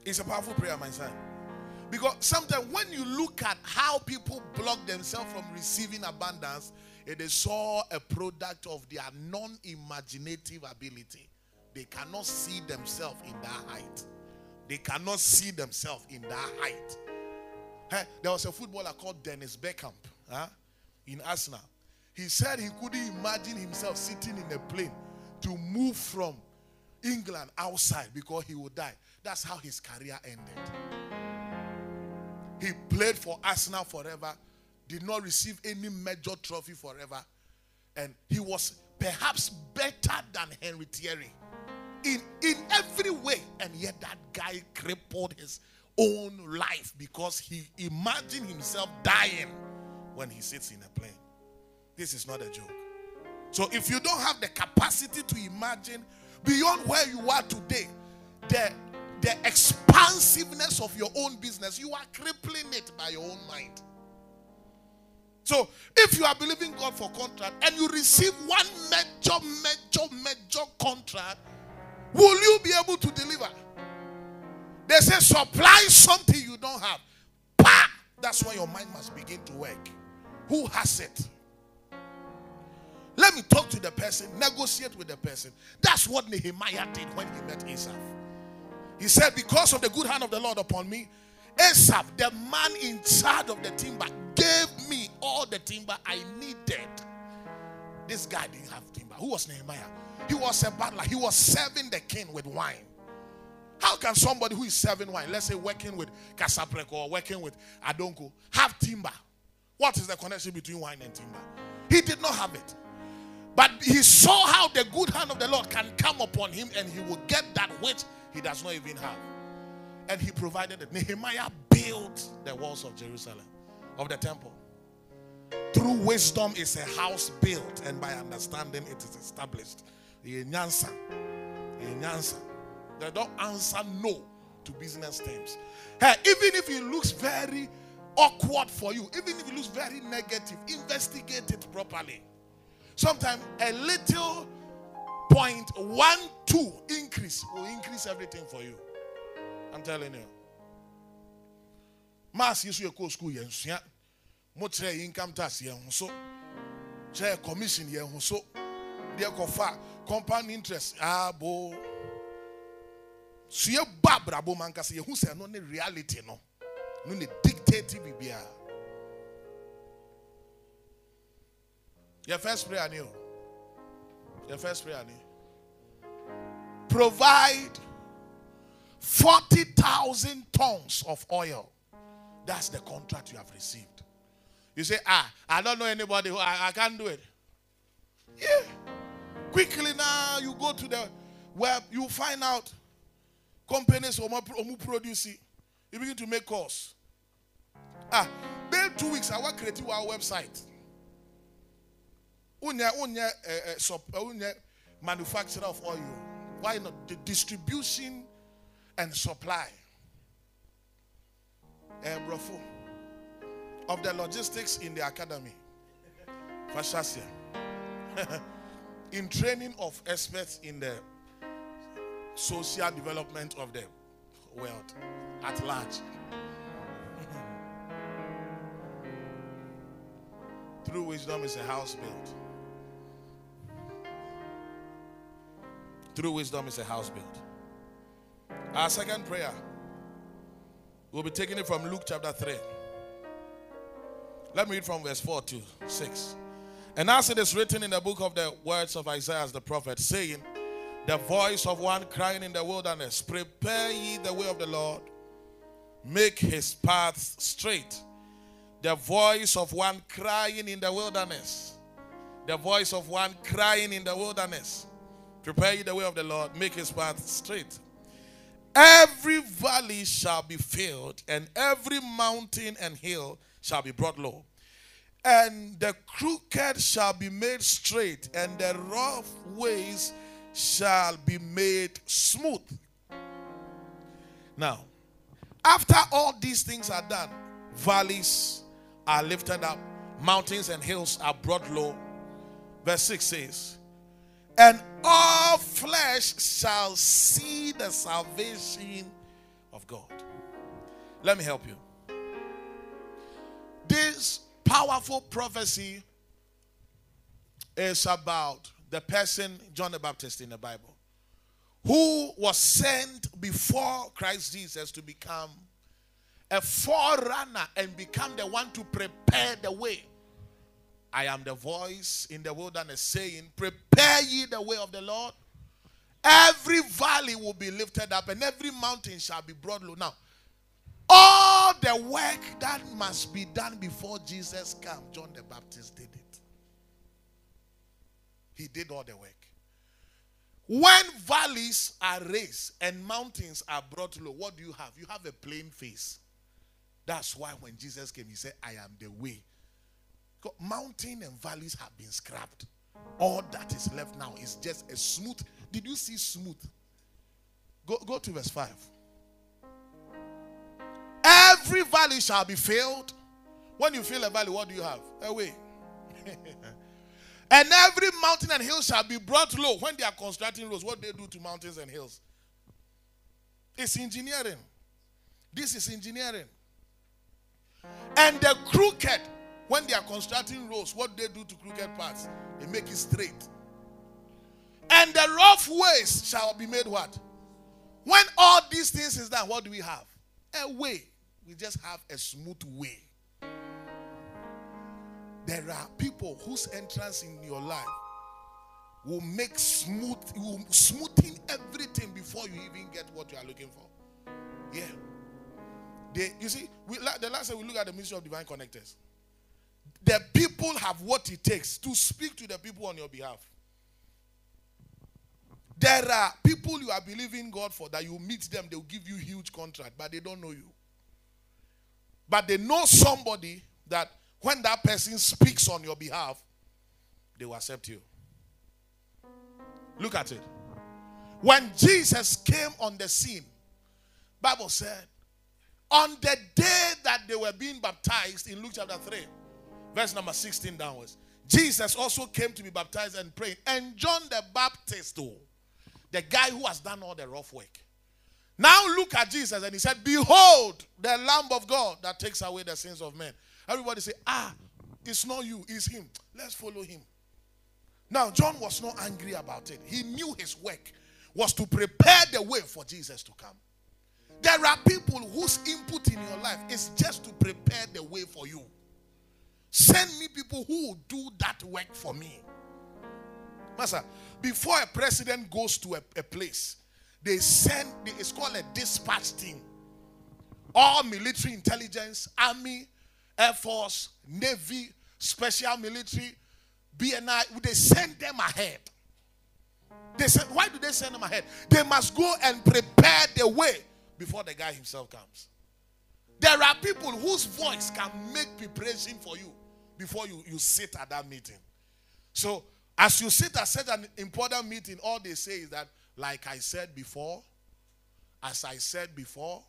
It's a powerful prayer, my son. Because sometimes when you look at how people block themselves from receiving abundance, it is all a product of their non imaginative ability. They cannot see themselves in that height. They cannot see themselves in that height. Hey, there was a footballer called Dennis Bergkamp huh, in Arsenal. He said he couldn't imagine himself sitting in a plane to move from England outside because he would die. That's how his career ended. He played for Arsenal forever, did not receive any major trophy forever, and he was perhaps better than Henry Thierry. in, in every way. And yet that guy crippled his own life because he imagined himself dying when he sits in a plane. This is not a joke. So if you don't have the capacity to imagine beyond where you are today, the, the expansiveness of your own business, you are crippling it by your own mind. So if you are believing God for contract and you receive one major, major, major contract, will you be able to deliver? They say supply something you don't have. Pa! That's why your mind must begin to work. Who has it? Let me talk to the person, negotiate with the person. That's what Nehemiah did when he met Asaph. He said, Because of the good hand of the Lord upon me, Asaph, the man in charge of the timber, gave me all the timber I needed. This guy didn't have timber. Who was Nehemiah? He was a butler. He was serving the king with wine. How can somebody who is serving wine, let's say working with Kasapreko or working with Adonko, have timber? What is the connection between wine and timber? He did not have it. But he saw how the good hand of the Lord can come upon him and he will get that which he does not even have. And he provided it. Nehemiah built the walls of Jerusalem, of the temple. Through wisdom is a house built, and by understanding it is established. They don't answer no to business terms. Hey, even if it looks very awkward for you, even if it looks very negative, investigate it properly. Sometimes a little point one two increase will increase everything for you. I'm telling you. Mass yesu yɛ kɔ school yɛn sua mo income tax yɛn so kyerɛ commission yɛn ho so deɛ kɔfa compound interest ah, abo sua ba abrabɔ mu ankasa yɛhu sɛ no reality no no dictate biribiara. Your first prayer, new. Your first prayer, new. Provide 40,000 tons of oil. That's the contract you have received. You say, ah, I don't know anybody who I, I can't do it. Yeah. Quickly now, you go to the web, you find out companies who produce. You begin to make calls. Ah, then two weeks, I will create our website unya unya unya manufacturer of oil. Why not the distribution and supply? Uh, of the logistics in the academy. Fashasia. in training of experts in the social development of the world at large. Through wisdom is a house built. Through wisdom is a house built. Our second prayer, we'll be taking it from Luke chapter 3. Let me read from verse 4 to 6. And as it is written in the book of the words of Isaiah the prophet, saying, The voice of one crying in the wilderness, Prepare ye the way of the Lord, make his paths straight. The voice of one crying in the wilderness. The voice of one crying in the wilderness. Prepare ye the way of the Lord, make his path straight. Every valley shall be filled, and every mountain and hill shall be brought low. And the crooked shall be made straight, and the rough ways shall be made smooth. Now, after all these things are done, valleys are lifted up, mountains and hills are brought low. Verse 6 says, and all flesh shall see the salvation of God. Let me help you. This powerful prophecy is about the person, John the Baptist in the Bible, who was sent before Christ Jesus to become a forerunner and become the one to prepare the way I am the voice in the wilderness saying, Prepare ye the way of the Lord. Every valley will be lifted up and every mountain shall be brought low. Now, all the work that must be done before Jesus came, John the Baptist did it. He did all the work. When valleys are raised and mountains are brought low, what do you have? You have a plain face. That's why when Jesus came, he said, I am the way. Mountain and valleys have been scrapped. All that is left now is just a smooth. Did you see smooth? Go, go to verse 5. Every valley shall be filled. When you fill a valley, what do you have? A way. and every mountain and hill shall be brought low. When they are constructing roads, what they do to mountains and hills? It's engineering. This is engineering. And the crooked, when they are constructing roads, what do they do to crooked parts? They make it straight. And the rough ways shall be made what? When all these things is done, what do we have? A way. We just have a smooth way. There are people whose entrance in your life will make smooth, will smoothen everything before you even get what you are looking for. Yeah. They, you see, we, the last time we look at the ministry of divine connectors, the people have what it takes to speak to the people on your behalf. There are people you are believing God for that you meet them, they'll give you huge contract, but they don't know you. But they know somebody that when that person speaks on your behalf, they will accept you. Look at it. When Jesus came on the scene, Bible said, on the day that they were being baptized in Luke chapter 3, verse number 16 downwards, Jesus also came to be baptized and prayed. And John the Baptist, though, the guy who has done all the rough work, now look at Jesus and he said, Behold, the Lamb of God that takes away the sins of men. Everybody say, Ah, it's not you, it's him. Let's follow him. Now, John was not angry about it. He knew his work was to prepare the way for Jesus to come. There are people whose input in your life is just to prepare the way for you. Send me people who will do that work for me. Master, before a president goes to a, a place, they send, it's called a dispatch team. All military intelligence, army, air force, navy, special military, BNI, they send them ahead. They said, why do they send them ahead? They must go and prepare the way before the guy himself comes. There are people whose voice can make preparation for you before you, you sit at that meeting. So, as you sit at such an important meeting, all they say is that like I said before, as I said before,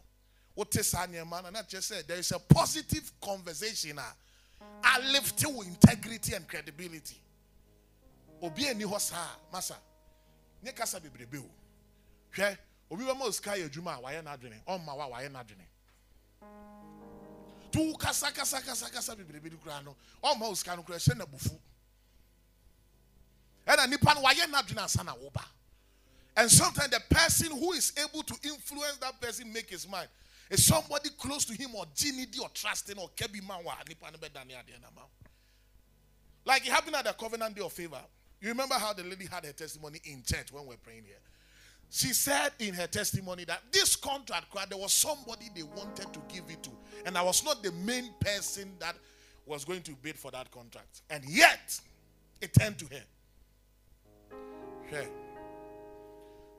what is man? And I just said there is a positive conversation. Ah, I lift you integrity and credibility. Obi eni hɔ saa masa nye kasa bebrebe o hwɛ obi bɛ ma osika yɛ adwuma a wayɛ n'adwene ɔmma wa wayɛ n'adwene tu kasa kasa kasa kasa no no na nipa no na woba. And sometimes the person who is able to influence that person make his mind is somebody close to him or genidi or trusting or kebi Like it happened at the covenant day of favor. You remember how the lady had her testimony in church when we are praying here? She said in her testimony that this contract, there was somebody they wanted to give it to. And I was not the main person that was going to bid for that contract. And yet, it turned to her. Okay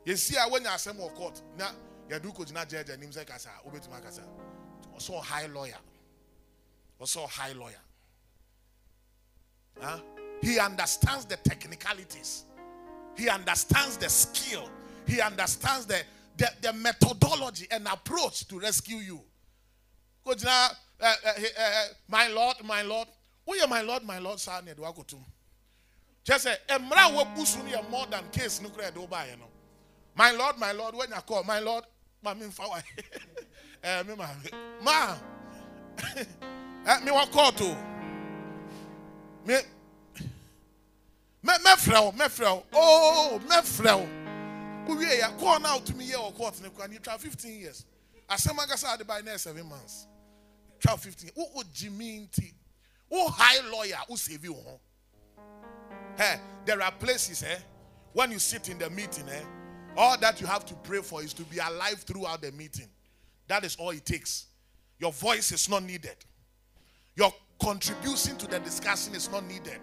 yɛsi a woanya asɛm wɔ court na yɛde kɔgyina gyagya anim sɛ kasa wobɛtumi akasa ɔsɛ high lawyer. Ɔsɛ high lawyer. He understands the technicalities. He understands the skill he understands the, the, the methodology and approach to rescue you. Uh, uh, uh, my lord my lord. Woyɛ my lord my lord saa ne ɛde wakɔtom kyɛ sɛ mmara a yɛ more than case no kora ɛde wobaeɛ no. My Lord, my Lord, when I call, my Lord, my mean for eh, me ma, ma, eh, me what call to. Me, me, me frel, me frel, oh, me frel. Ya call now to me here or court, and you try 15 years. Said, my guys, I by next seven months. Try 15. Who would Jimmy Who high lawyer who save you? Hey, there are places, eh? When you sit in the meeting, eh? All that you have to pray for is to be alive throughout the meeting. That is all it takes. Your voice is not needed. Your contribution to the discussion is not needed.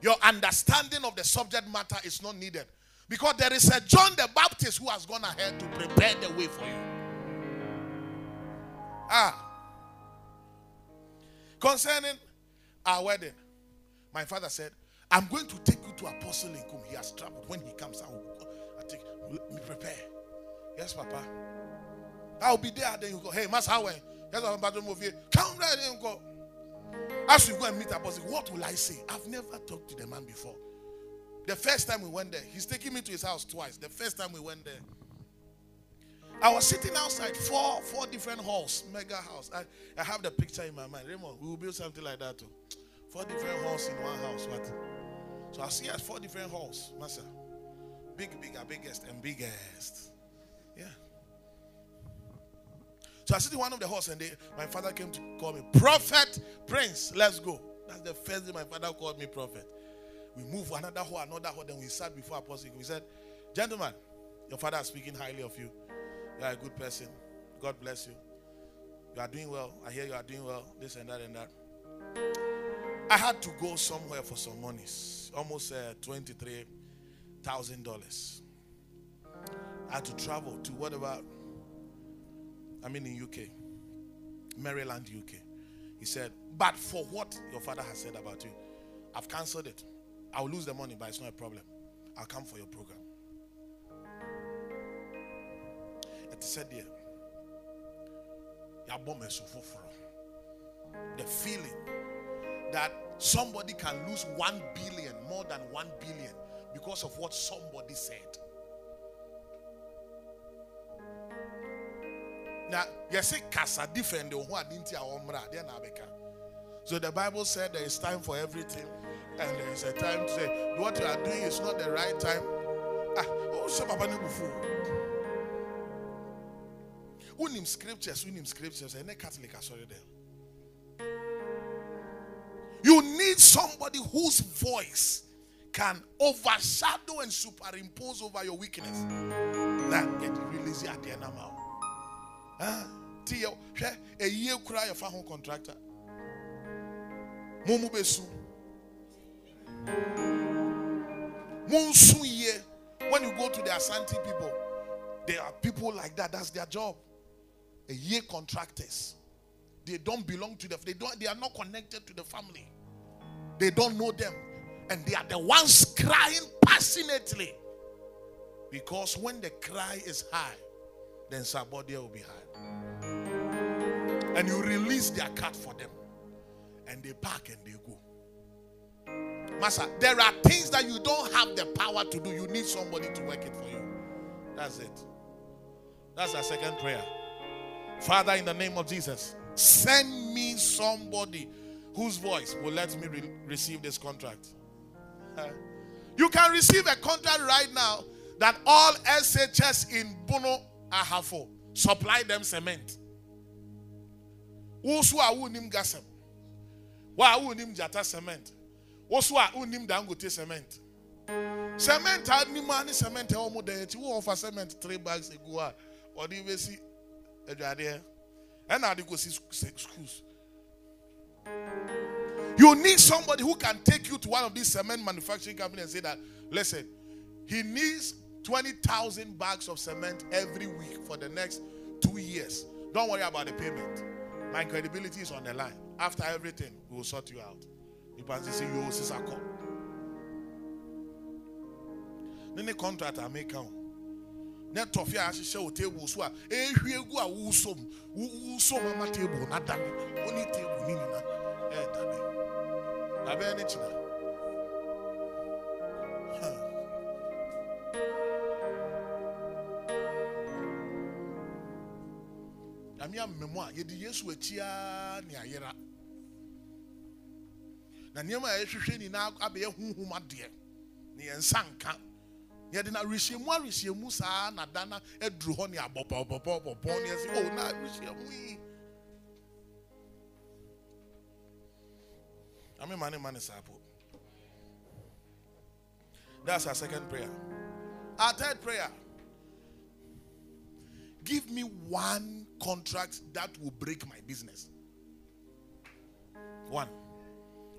Your understanding of the subject matter is not needed. Because there is a John the Baptist who has gone ahead to prepare the way for you. Ah. Concerning our wedding, my father said, I'm going to take you to Apostle Lincoln. He has traveled. When he comes, I will I take let me prepare. Yes, Papa. I'll be there. Then you go, hey, Master Howard. Yes, I'm about to move here. Come right and go. As we go and meet Apostle, what will I say? I've never talked to the man before. The first time we went there, he's taking me to his house twice. The first time we went there, I was sitting outside, four four different halls, mega house. I, I have the picture in my mind. Raymond, we will build something like that too. Four different halls in one house. What? So I see us four different halls, master. Big, bigger, biggest, and biggest. Yeah. So I sit in one of the halls, and they, my father came to call me prophet, prince. Let's go. That's the first day my father called me prophet. We move another hall, another hall. Then we sat before Apostle. We said, Gentlemen, your father is speaking highly of you. You are a good person. God bless you. You are doing well. I hear you are doing well. This and that and that. I had to go somewhere for some monies, almost uh, twenty-three thousand dollars. I had to travel to whatever. I mean, in UK, Maryland, UK. He said, "But for what your father has said about you, I've cancelled it. I'll lose the money, but it's not a problem. I'll come for your program." It said there, the feeling that somebody can lose one billion, more than one billion, because of what somebody said. Now, you say Casa different So the Bible said there is time for everything, and there is a time to say what you are doing is not the right time. Ah, oh, so Papa. Unim scriptures, unim scriptures, and Catholic are sorry there. You need somebody whose voice can overshadow and superimpose over your weakness. That get release at the end of Ah, a year cry of a home contractor. Mumu besu. When you go to the Asante people, there are people like that. That's their job. A year contractors. They don't belong to the. They don't. They are not connected to the family. They don't know them, and they are the ones crying passionately. Because when the cry is high, then somebody will be high. And you release their cat for them, and they park and they go. Master, there are things that you don't have the power to do. You need somebody to work it for you. That's it. That's our second prayer. Father, in the name of Jesus, send me somebody whose voice will let me re- receive this contract. You can receive a contract right now that all SHS in Bono Ahafo supply them cement. Wosu a unim gasem. Wa unim jata cement. Wosu a unim dangote cement. Cement had ni money cement e omo dey. Ti wo offer cement? Three bags ago a aduade and now they go see schools you need somebody who can take you to one of these cement manufacturing companies and say that listen he needs 20,000 bags of cement every week for the next two years. Don't worry about the payment. My credibility is on the line. After everything we will sort you out you can say you sisako then the contract I make count. Na tɔfe a ahyehyɛ wɔ table so a ehwie egu a wusom wusom ama table na dame wɔne table ne nyina ɛyɛ dame abɛɛ ne kyina nyame amemmɔ a yɛde yesu akyiaa ne ayera na nneɛma a yɛhwehwɛ nyinaa abɛyɛ huhum adeɛ. Ne yɛnsa nka. Yɛde na rehyiamu arehyiamu saa na da na aduru hɔ ne abɔbɔbɔbɔbɔ ne yɛsɛ o na oh, rehyiamu yi. Ame ma ne ma ne saa po. That's our second prayer. Our third prayer. Give me one contract that will break my business. One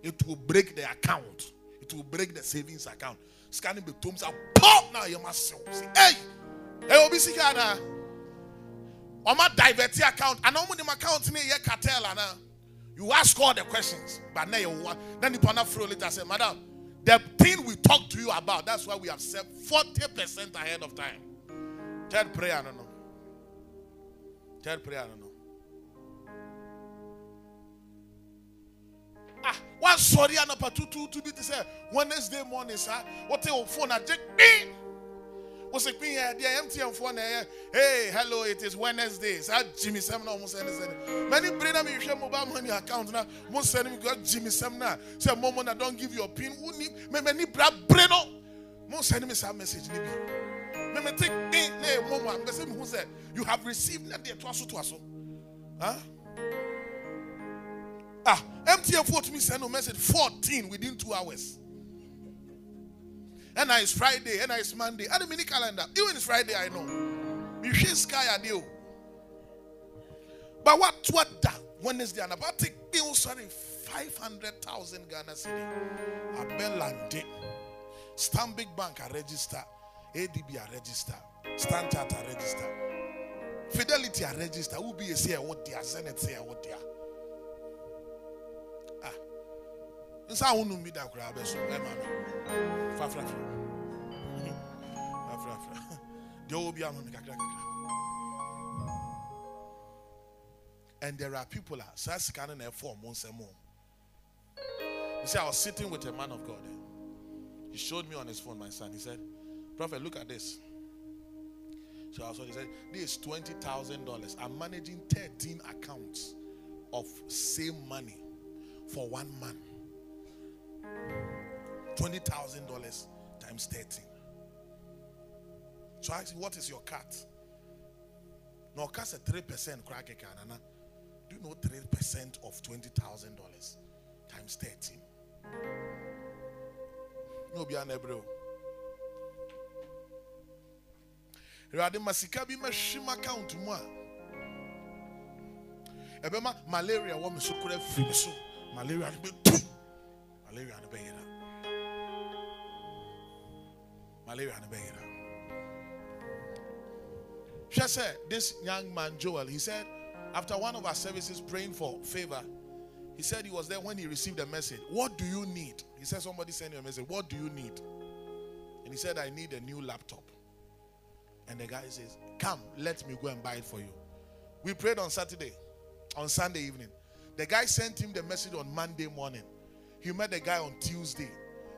it will break the account it will break the savings account. Scanning the tombs out, pop now you must see. Hey, hey, obi sika na. Oma divert account, and omo dem account ni ye cartel ana. You ask all the questions, but now you want. Then the partner throw later say, Madam, the thing we talked to you about, that's why we have set 40% ahead of time. Third prayer, I don't know. Third prayer, I don't know. Ah, one sorry, and a two two to be to say Wednesday morning, sir. What your phone? I just bing. What's the queen here? The MTN phone here. Hey, hello, it is Wednesday. Sir Jimmy Sam no almost anything. Many bring me share mobile money account now. Most send me got Jimmy Sam now. Say, Momo, na don't give you a pin. Who need me? Many bra breno. Most send me some message. Me me take me. Momo, I'm saying who said you have received that they twaso twaso. Huh? Ah, phone to me send a message 14 within two hours. And it's Friday, and it's Monday. And the mini calendar. Even it's Friday, I know. You should sky a deal. But what what that Wednesday and about take bill sorry 500,000 Ghana cedi. A Belande. Stanbic Bank a register. ADB a register. Standard a register. Fidelity a register. Who be a say what they are Zenith say what they are. Nsa ahụ num da so fafrafra deɛ bi ama mi kakra kakra. And there are people a saa sika no na ɛfɔ ɔmo nsɛm o. You see i was sitting with a man of god. He showed me on his phone my son. He said prophet look at this. So I saw he said this is twenty thousand dollars. I'm managing 13 accounts of same money for one man $20,000 times 13. So I asked What is your cut? No, cut a 3% crack a Do you know 3% of $20,000 times 13? No, be an ebro. Rade masika bi mahwim account mu a malaria wɔ me so kora firi so malaria no bɛtu malaria malaria no bɛyera hwɛ sɛ this young man joel he said after one of our services praying for favor he said he was there when he received a message. What do you need? He said somebody sent you a message. What do you need? And he said i need a new laptop. And the guy says come let me go and buy it for you. We prayed on saturday on sunday evening. The guy sent him the message on monday morning. He met the guy on Tuesday.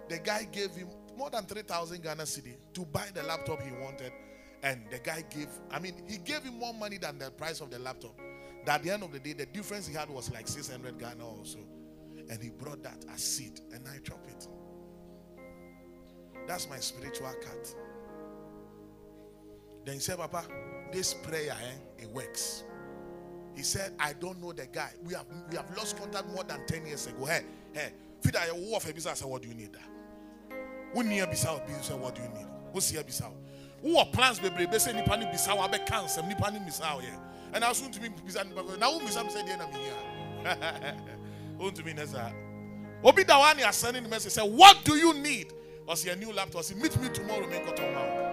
The guy gave him more than 3,000 Ghana cedi to buy the laptop he wanted. And the guy gave, I mean, he gave him more money than the price of the laptop. That at the end of the day, the difference he had was like 600 Ghana or so. And he brought that as seed, and I chop it. That's my spiritual cut. Then he said, Papa, this prayer, eh, it works. He said, I don't know the guy. We have we have lost contact more than 10 years ago. Hey, hey, feed I What do you need? When near Bissau, say, What do you need? Here Bissau? Who are plans baby? They say Nipani Bissau, I bet cancer, Nipani Bissau, yeah. And I was soon to be Bissau. Now, who Bissau said, Yeah, I'm here. Who to me, Nessa? Obi Dawani are sending the message. Say, What do you need? See a new laptop. Say, Meet me tomorrow, make a turn now.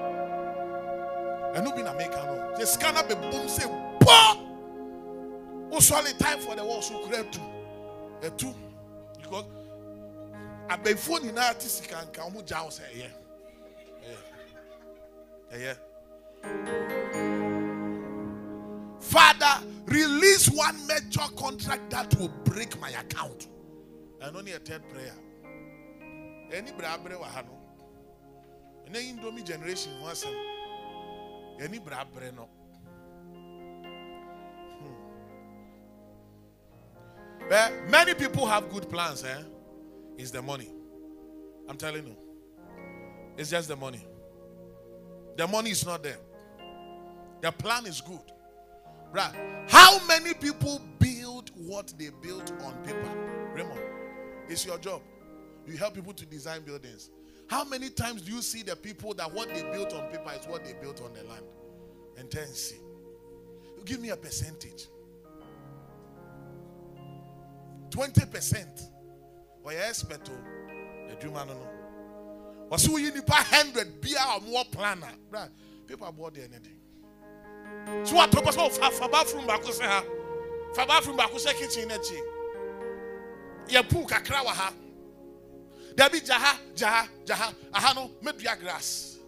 And no be na make no. The scanner be boom say, Bah! Also, only time for the war so create two. A two. Because abɛnfoɔ nyinaa te sika nka ɔmo gya wo sɛ ɛyɛ. Ɛyɛ. Father release one major contract that will break my account. And only a third prayer. Ɛni bere abere wɔ ha no. Indomie generation ho asɛm. Ɛni bere no. But many people have good plans, eh? It's the money. I'm telling you. It's just the money. The money is not there. The plan is good. Right? How many people build what they built on paper? Raymond, it's your job. You help people to design buildings. How many times do you see the people that what they built on paper is what they built on the land? And then see. Give me a percentage. 20% or expert oh, adwuma no no. Ɔsɛ woyi nipa hundred bia a ɔmowɔ plan a bra paper boɔ deɛ ne de so watɔ pɛ sɛ oh, ɔfa fa bathroom baako sɛ ha. Fa bathroom kitchen no akyi yɛ pool kakra wɔ ha. Dabi gya ha gya ha gya ha aha no mɛdua grass.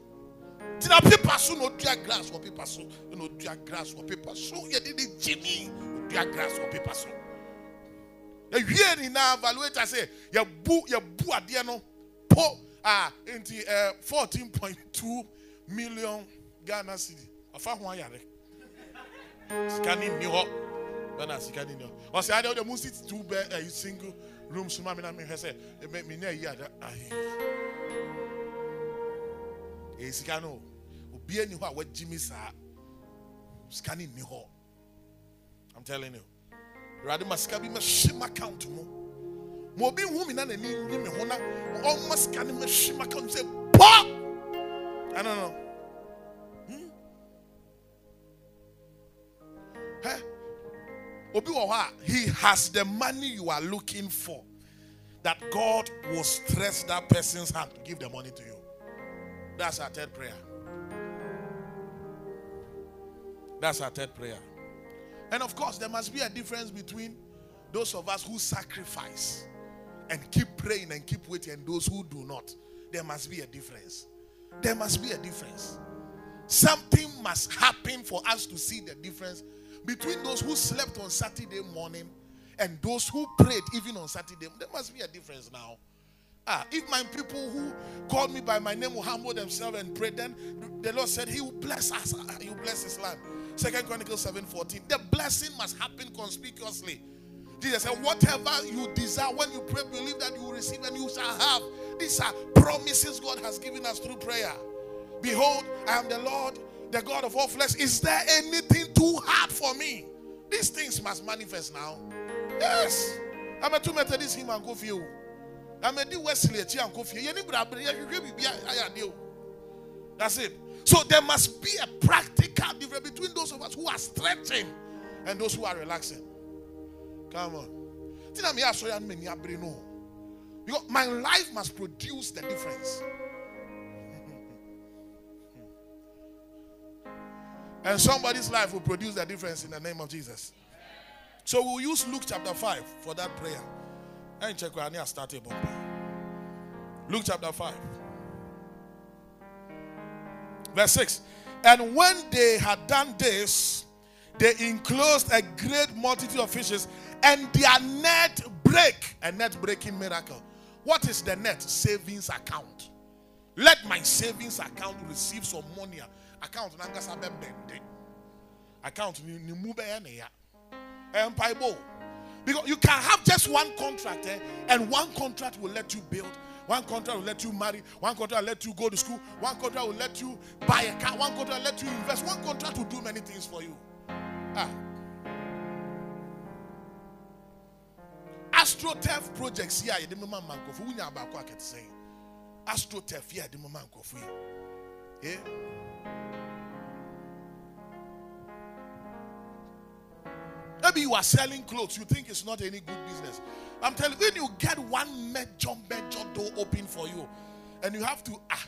Tina paper so na odua grass wɔ paper so na odua grass wɔ paper so yɛde ne gyini odua grass wɔ paper so ewie nyinaa evaluator sɛ yɛbu yɛbu adeɛ no po a nti ɛɛ fourteen point two million ghana cedi. Ɔfa ho ayare. Sika ni ni hɔ. Bɛna sika ni ni hɔ. Ɔsɛ adeɛ ɔde mu sit two bɛ eh, ɛyi single room suma mi na mi hwɛ sɛ eh, ɛmɛ mi na yi ada ahe. Ɛyɛ sika no obi ani hɔ a wagyi mi saa. Sika ni ni hɔ. I'm telling you awurade ma sika bi mɛhyɛ m account mu ma obi hu mi na n'ani nye me ho na ɔma sika no mɛhyɛ m account mu sɛ pɔ ɛno no Hmm? Obi he has the money you are looking for that god will stress that person's hand to give the money to you. That's our third prayer. That's our third prayer and of course, there must be a difference between those of us who sacrifice and keep praying and keep waiting and those who do not. There must be a difference. There must be a difference. Something must happen for us to see the difference between those who slept on Saturday morning and those who prayed even on Saturday. There must be a difference now. Ah, if my people who called me by my name will humble themselves and pray, then the Lord said He will bless us. He will bless His land. Second Chronicles 7:14. The blessing must happen conspicuously. Jesus said, Whatever you desire, when you pray, believe that you will receive and you shall have. These are promises God has given us through prayer. Behold, I am the Lord, the God of all flesh. Is there anything too hard for me? These things must manifest now. Yes. I'm a two Methodist him and go for you. I'm a D Wesley and go for you. That's it. So there must be a practical difference between those of us who are stretching and those who are relaxing. Come on. Because my life must produce the difference. and somebody's life will produce the difference in the name of Jesus. So we'll use Luke chapter 5 for that prayer. Check where I started. Luke chapter 5. Verse 6. And when they had done this, they enclosed a great multitude of fishes, and their net break. A net breaking miracle. What is the net? Savings account. Let my savings account receive some money. Account nangasa bende. Account ni ni mu bɛyɛ ne ya. Empire. Because you can have just one contract, eh, and one contract will let you build, one contract will let you marry, one contract will let you go to school, one contract will let you buy a car, one contract will let you invest, one contract will do many things for you. Ah. AstroTurf projects here, the mama manko for unya about quacket saying. AstroTurf here, the mama manko for. Yeah. Maybe you are selling clothes, you think it's not any good business. I'm telling you, when you get one major, major door open for you, and you have to ah,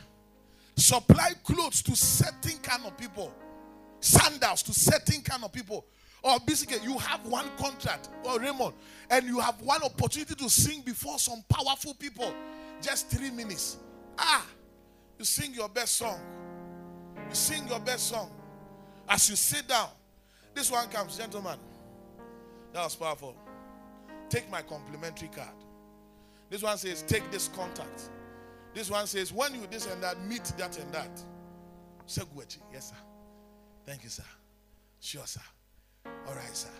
supply clothes to certain kind of people, sandals to certain kind of people, or basically you have one contract, or Raymond, and you have one opportunity to sing before some powerful people, just three minutes. Ah, you sing your best song. You sing your best song. As you sit down, this one comes, gentlemen. That was powerful. Take my complimentary card. This one says, take this contact. This one says, when you this and that, meet that and that. Segwechi. Yes, sir. Thank you, sir. Sure, sir. All right, sir.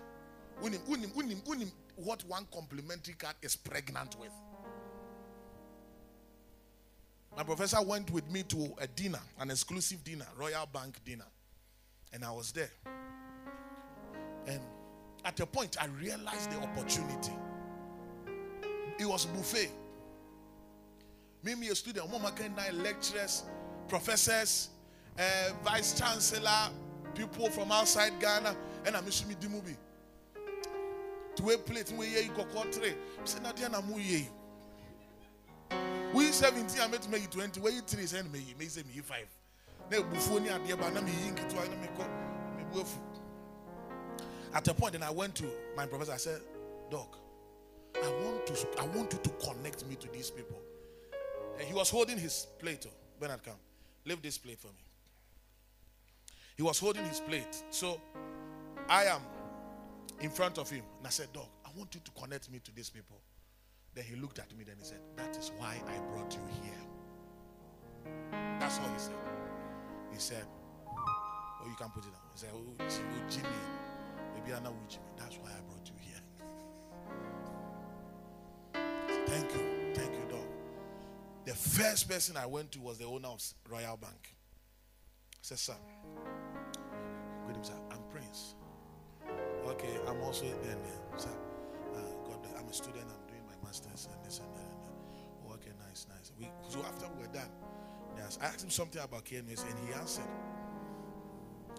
Unim, unim, unim, unim, what one complimentary card is pregnant with. My professor went with me to a dinner, an exclusive dinner, Royal Bank dinner. And I was there. And at a point, I realized the opportunity. It was buffet. Mimi, a student, Mama nine lecturers, professors, uh, vice chancellor, people from outside Ghana, and I'm Mishimi Dimubi. To a plate, we ye go country. Say, Nadia, ye. We 17, I met me 20. Where you three send me, me say me five. Na ebufuo ni adeɛ ba na me yi nketewa na me me afu. At a point, then I went to my professor. I said, Doc, I want to I want you to connect me to these people. And he was holding his plate. Oh, Bernard, come. Leave this plate for me. He was holding his plate. So I am in front of him. And I said, Doc, I want you to connect me to these people. Then he looked at me. Then he said, That is why I brought you here. That's all he said. He said, Oh, you can put it down. He said, Oh, Jimmy. Maybe I know Jimmy. That's why I Thank you. Thank you, Doc. The first person I went to was the owner of Royal Bank. I said, Sir, good evening, sir. I'm Prince. Okay, I'm also then, uh, sir. Uh, God, bless- I'm a student. I'm doing my master's and this and that. And that. Oh, okay, nice, nice. We, so after we were done, I asked him something about KNS and he answered.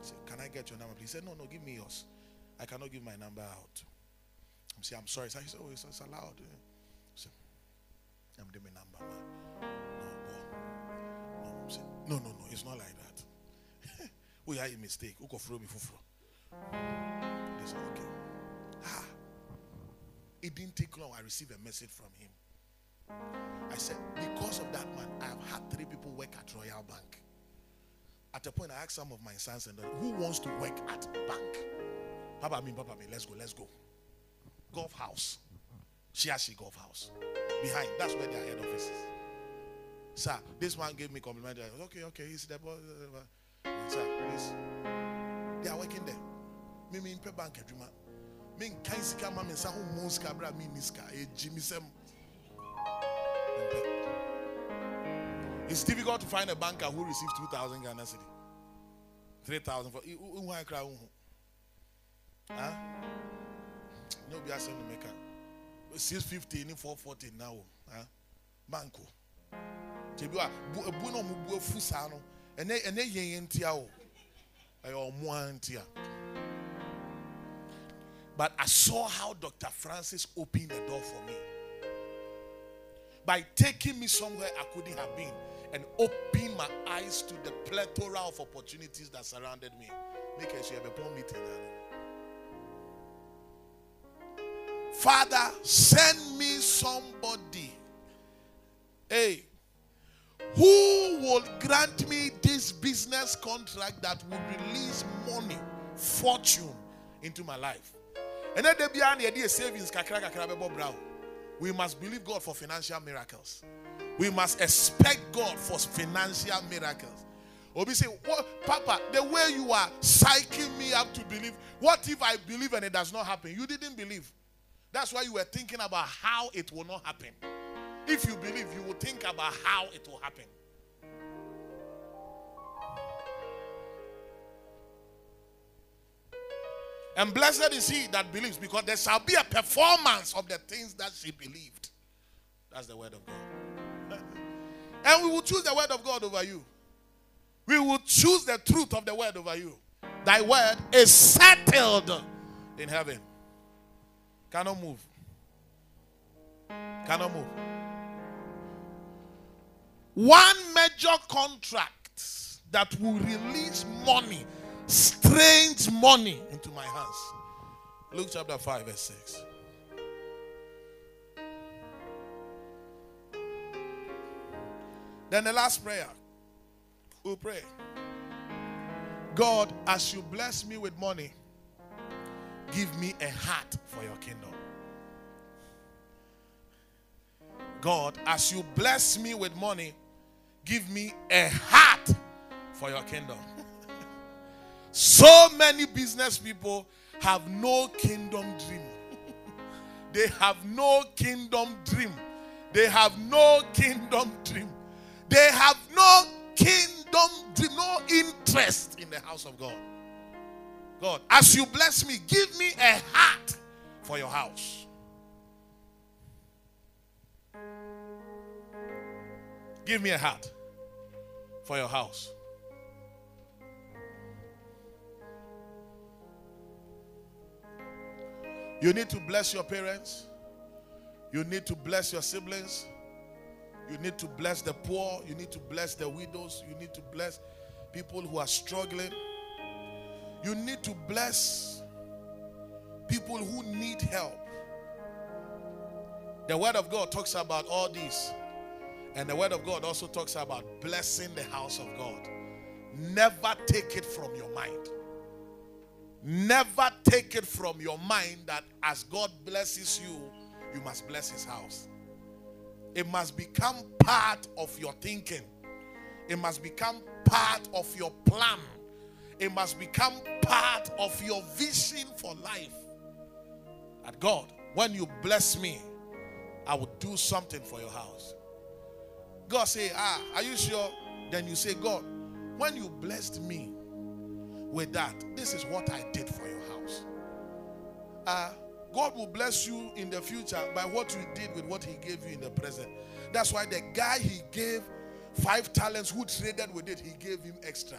He said, Can I get your number, please? He said, No, no, give me yours. I cannot give my number out. I said, I'm sorry. sir." He said, Oh, it's, it's allowed. I'm number, man. No. No, no, no, it's not like that. we had a mistake. Who throw me They said, okay. Ah. It didn't take long. I received a message from him. I said, because of that man, I have had three people work at Royal Bank. At a point, I asked some of my sons and daughters, who wants to work at bank? Papa, me, Papa, me, let's go, let's go. Golf house. Shiashie Golf House. Behind. That's where their head office is. Sir, this one gave me compliment. I okay, okay, he's the boss. Sir, please. They are working there. Me me impe bank adwuma. Me nkan sika ma me bra me ni sika. E. It's difficult to find a banker who receives 2,000 Ghana cedi. 3,000 for who I cry. Huh? No be asem to make 650 in 440 now. Huh? Banco. Tebi wa bu ebu na ɔmo bu afu saa no. Ɛnɛ ɛnɛ yɛn yɛn tia o. Ɛyɛ ɔmo antia. But I saw how Dr. Francis opened the door for me. By taking me somewhere I couldn't have been and opened my eyes to the plethora of opportunities that surrounded me. Make a poor meeting. Father, send me somebody. Hey, who will grant me this business contract that will release money, fortune into my life? And then there be savings kakra kakra bebo brown. We must believe God for financial miracles. We must expect God for financial miracles. Obi say, what, Papa, the way you are psyching me up to believe, what if I believe and it does not happen? You didn't believe. That's why you were thinking about how it will not happen. If you believe, you will think about how it will happen. And blessed is he that believes, because there shall be a performance of the things that she believed. That's the word of God. and we will choose the word of God over you. We will choose the truth of the word over you. Thy word is settled in heaven. Cannot move. Cannot move. One major contract that will release money, strange money, into my hands. Luke chapter 5, verse 6. Then the last prayer. We'll pray. God, as you bless me with money, give me a heart for your kingdom. God, as you bless me with money, give me a heart for your kingdom. so many business people have no kingdom dream. they have no kingdom dream. They have no kingdom dream. They have no kingdom dream, no interest in the house of God. God, as you bless me, give me a heart for your house. Give me a heart for your house. You need to bless your parents. You need to bless your siblings. You need to bless the poor. You need to bless the widows. You need to bless people who are struggling. You need to bless people who need help. The Word of God talks about all these. And the Word of God also talks about blessing the house of God. Never take it from your mind. Never take it from your mind that as God blesses you, you must bless His house. It must become part of your thinking. It must become part of your plan. It must become part of your vision for life. That God, when you bless me, I will do something for your house. God say, ah, are you sure? Then you say, God, when you blessed me with that, this is what I did for your house. Ah, uh, God will bless you in the future by what you did with what He gave you in the present. That's why the guy He gave five talents who traded with it, He gave him extra.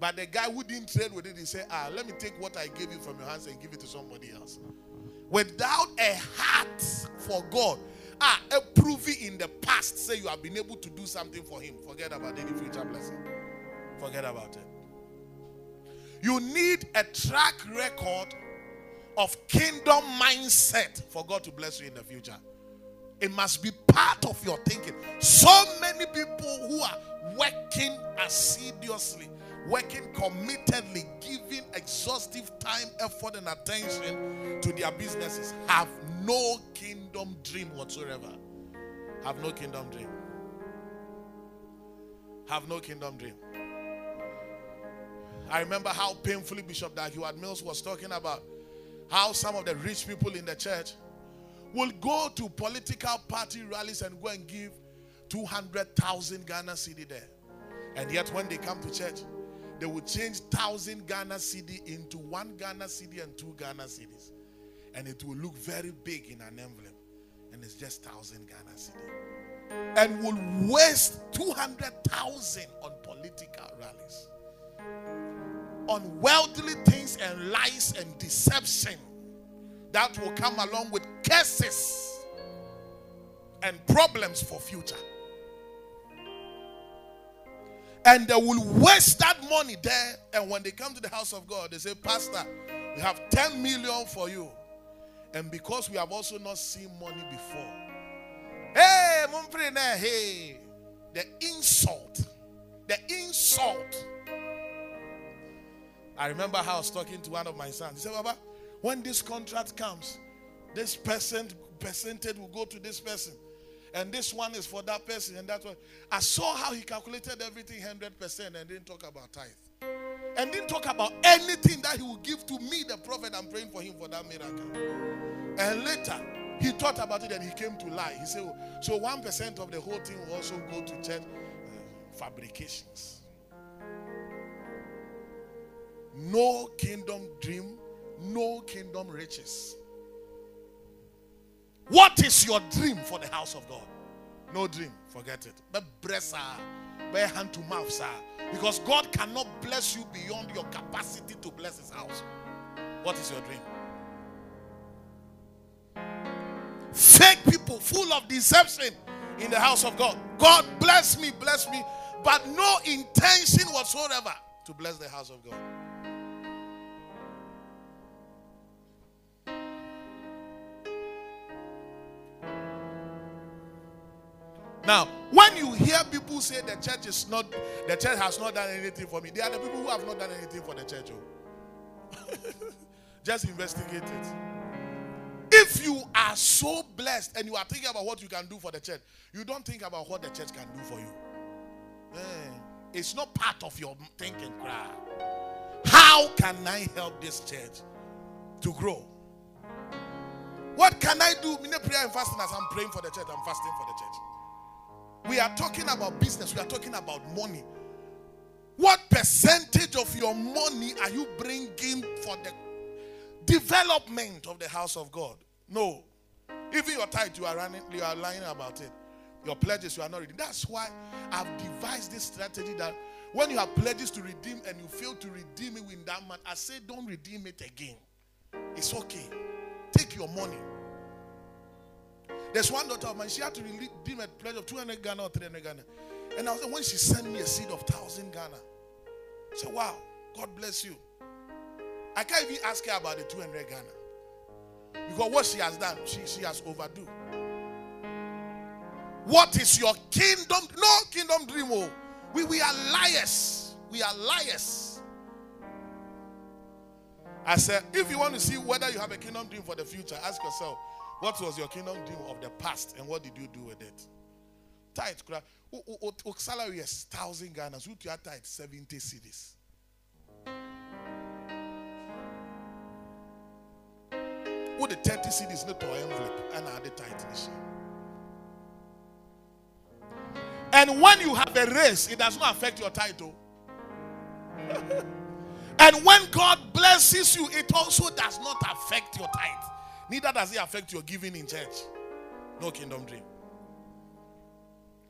But the guy who didn't trade with it, he said, Ah, let me take what I gave you from your hands and give it to somebody else. Without a heart for God, ah, a proving in the past, say you have been able to do something for Him. Forget about any future blessing. Forget about it. You need a track record of kingdom mindset for God to bless you in the future. It must be part of your thinking. So many people who are working assiduously, working committedly, giving exhaustive time, effort, and attention to their businesses have no kingdom dream whatsoever. Have no kingdom dream. Have no kingdom dream. I remember how painfully Bishop Dag Heward-Mills was talking about how some of the rich people in the church will go to political party rallies and go and give 200,000 Ghana cedi there. And yet, when they come to church, they will change 1,000 Ghana cedi into one Ghana cedi and two Ghana cedis. And it will look very big in an envelope. And it's just 1,000 Ghana cedi. And will waste 200,000 on political rallies on worldly things and lies and deception that will come along with curses and problems for future. And they will waste that money there. And when they come to the house of God, they say, Pastor, we have 10 million for you. And because we have also not seen money before, hey, the insult, the insult I remember how I was talking to one of my sons. He said, Baba, when this contract comes, this percent percentage will go to this person. And this one is for that person and that one. I saw how he calculated everything 100% and didn't talk about tithe. And didn't talk about anything that he would give to me, the prophet. I'm praying for him for that miracle. And later, he thought about it and he came to lie. He said, So 1% of the whole thing will also go to church uh, fabrications. No kingdom dream, no kingdom riches. What is your dream for the house of God? No dream, forget it. But bless her, but hand to mouth, sir. Because God cannot bless you beyond your capacity to bless his house. What is your dream? Fake people full of deception in the house of God. God bless me, bless me, but no intention whatsoever to bless the house of God. Now, when you hear people say the church is not, the church has not done anything for me, they are the people who have not done anything for the church. Oh. Just investigate it. If you are so blessed and you are thinking about what you can do for the church, you don't think about what the church can do for you. Eh, it's not part of your thinking. How can I help this church to grow? What can I do? Prayer and fasting as I'm praying for the church, I'm fasting for the church. We are talking about business, we are talking about money. What percentage of your money are you bringing for the development of the house of God? No. Even your tithe, you are running, you are lying about it. Your pledges, you are not reading. That's why I've devised this strategy that when you have pledges to redeem and you fail to redeem it in that month, I say don't redeem it again. It's okay. Take your money There's one daughter of mine, she had to redeem a pledge of 200 Ghana or 300 Ghana. And I was when she sent me a seed of 1,000 Ghana, I said, Wow, God bless you. I can't even ask her about the 200 Ghana. Because what she has done, she, she has overdue. What is your kingdom? No kingdom dream. Oh. We, we are liars. We are liars. I said, if you want to see whether you have a kingdom dream for the future, ask yourself, what was your kingdom dream of the past and what did you do with it? Tithe, salary is thousand Ghana. Who to tithe 70 cedis. What the 30 cedis not to envelope and the tithe year. And when you have a race, it does not affect your title. Oh. and when God blesses you, it also does not affect your tithe. Neither does it affect your giving in church. No kingdom dream.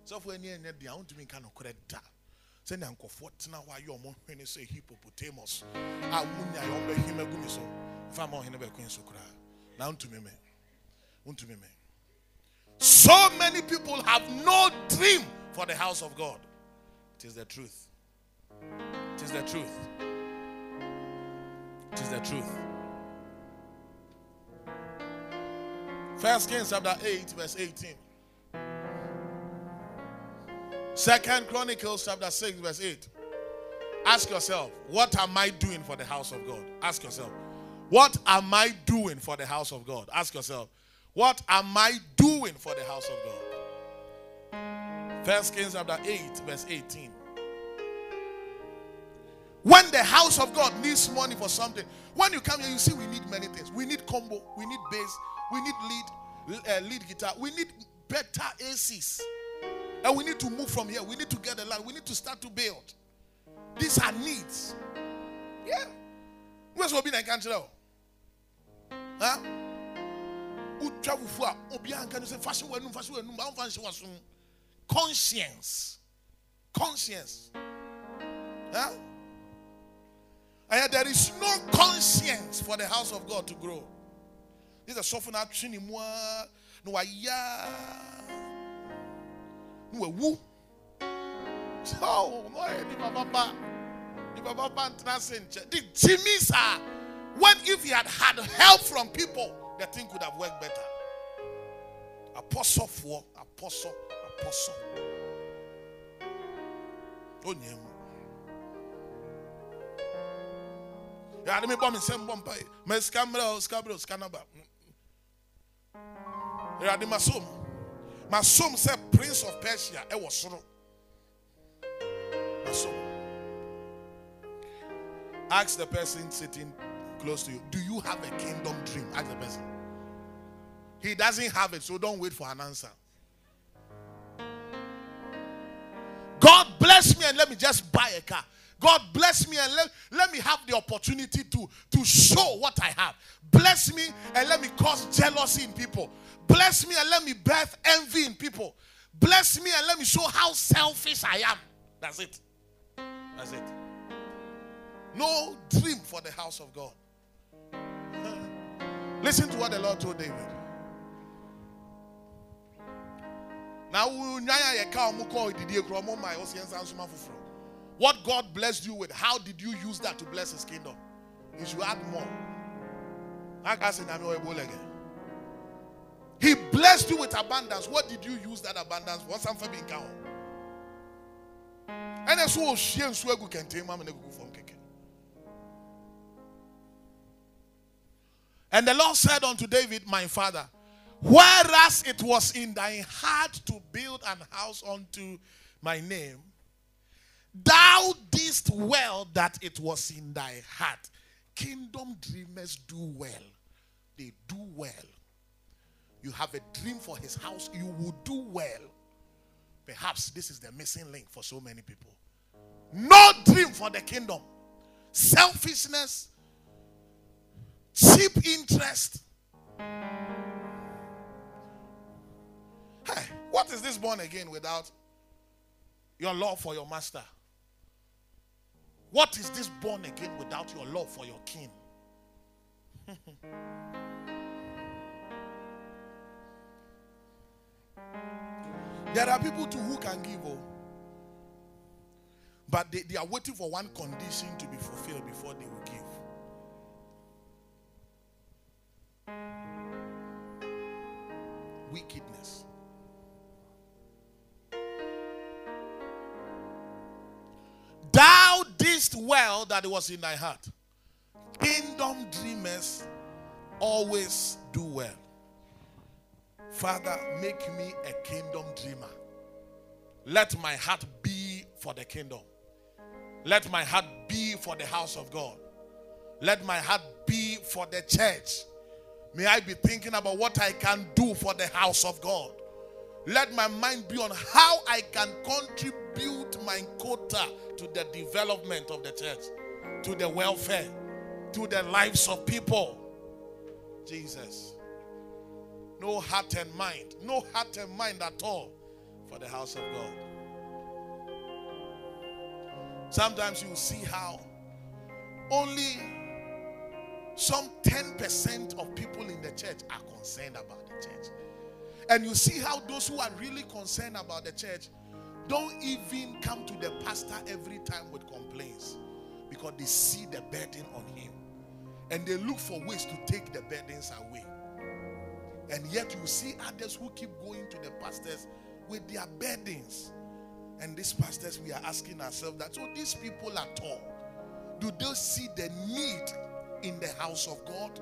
So when you I want to be kind of credit. Send uncle now why you are when you say hippopotamus. I wouldn't I him a gumiso. If I'm on him a queen so cry. Now to me. To me. So many people have no dream for the house of God. It is the truth. It is the truth. It is the truth. First Kings chapter 8, verse 18. Second Chronicles chapter 6, verse 8. Ask yourself, what am I doing for the house of God? Ask yourself, what am I doing for the house of God? Ask yourself, what am I doing for the house of God? First Kings chapter 8, verse 18. When the house of God needs money for something, when you come here, you see we need many things. We need combo, we need bass, we need lead, uh, lead guitar, we need better ACs. And we need to move from here. We need to get a land. We need to start to build. These are needs. Yeah. Where's country? Huh? Obi fashion when fashion was conscience. Conscience. Huh? And there is no conscience for the house of God to grow. This is a soften up chinimwa. No, ya. No, woo. Oh, no, eh, ni baba. Ni baba The Jimmy's are when if he had had help from people, the thing could have worked better. Apostle for apostle apostle. Oh, Onyem. Ya me bɔ me nsɛm bɔ mpa ma sika mmerɛ o sika berɛ o sika naba awurade masom masom sɛ prince of persia ɛwɔ soro masom ask the person sitting close to you do you have a kingdom dream? Ask the person. He doesn't have it so don't wait for an answer. God bless me and let me just buy a car. God bless me and let, let me have the opportunity to, to show what I have. Bless me and let me cause jealousy in people. Bless me and let me birth envy in people. Bless me and let me show how selfish I am. That's it. That's it. No dream for the house of God. Listen to what the Lord told David. Now, what God blessed you with, how did you use that to bless His kingdom? You should add more. He blessed you with abundance. What did you use that abundance for? Something being count. And that's what she and Swegu can take mom and go from. And the Lord said unto David, My father, Whereas it was in thy heart to build an house unto my name, thou didst well that it was in thy heart. Kingdom dreamers do well. They do well. You have a dream for his house, you will do well. Perhaps this is the missing link for so many people. No dream for the kingdom. Selfishness, cheap interest Hey, what is this born again without your love for your master? What is this born again without your love for your king? There are people too who can give, oh, but they, they are waiting for one condition to be fulfilled before they will give. Wickedness. Well that was in thy heart. Kingdom dreamers always do well. Father, make me a kingdom dreamer. Let my heart be for the kingdom. Let my heart be for the house of God. Let my heart be for the church. May I be thinking about what I can do for the house of God. Let my mind be on how I can contribute my quota to the development of the church, to the welfare, to the lives of people. Jesus. No heart and mind, no heart and mind at all for the house of God. Sometimes you see how only some 10% of people in the church are concerned about the church. And you see how those who are really concerned about the church don't even come to the pastor every time with complaints because they see the burden on him and they look for ways to take the burdens away. And yet you see others who keep going to the pastors with their burdens. And these pastors, we are asking ourselves that so these people at all, do they see the need in the house of God?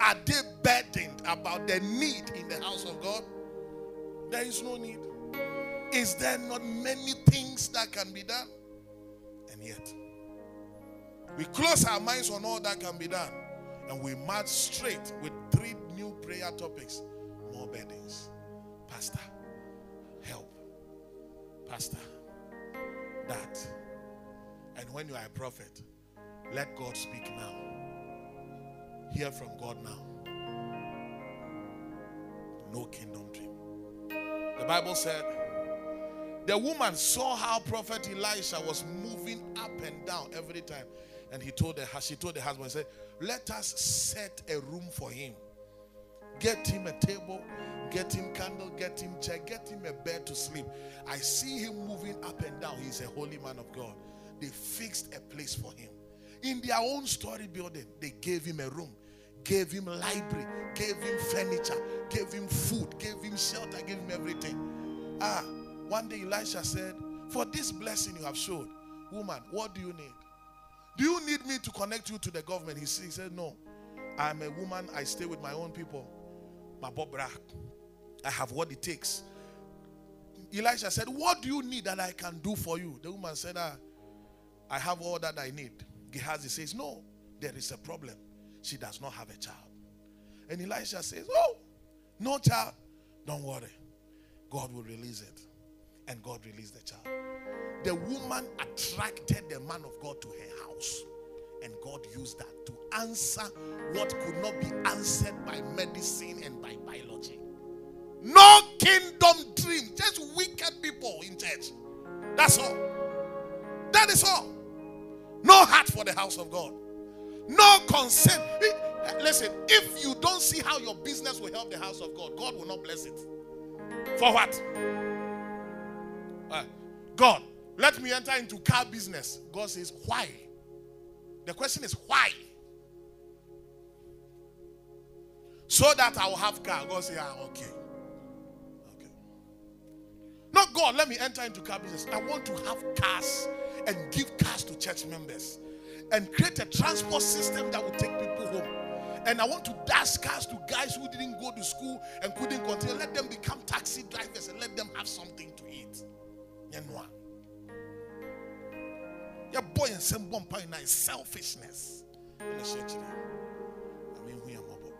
Are they burdened about the need in the house of God? There is no need. Is there not many things that can be done? And yet, we close our minds on all that can be done and we march straight with three new prayer topics more burdens. Pastor, help. Pastor, that. And when you are a prophet, let God speak now. Hear from God now. No kingdom dream. The Bible said the woman saw how prophet Elisha was moving up and down every time. And he told her, she told the husband, said, Let us set a room for him. Get him a table, get him candle, get him chair, get him a bed to sleep. I see him moving up and down. He's a holy man of God. They fixed a place for him. In their own story building, they gave him a room, gave him library, gave him furniture, gave him food, gave him shelter, gave him everything. Ah, one day Elisha said, For this blessing you have showed, woman, what do you need? Do you need me to connect you to the government? He said, No. I'm a woman, I stay with my own people. I have what it takes. Elisha said, What do you need that I can do for you? The woman said, ah, I have all that I need. Gehazi says, No, there is a problem. She does not have a child. And Elisha says, Oh, no child. Don't worry. God will release it. And God released the child. The woman attracted the man of God to her house. And God used that to answer what could not be answered by medicine and by biology. No kingdom dream, just wicked people in church. That's all. That is all. No heart for the house of God. No concern. Listen, if you don't see how your business will help the house of God, God will not bless it. For what? Uh, God, let me enter into car business. God says, why? The question is, why? So that I will have car. God says, ah, okay. Okay. Not God, let me enter into car business. I want to have cars and give cars to church members and create a transport system that will take people home. And I want to dash cars to guys who didn't go to school and couldn't continue. Let them become taxi drivers and let them have something to Your boy and some bomb pie is selfishness. I mean, we are mobile.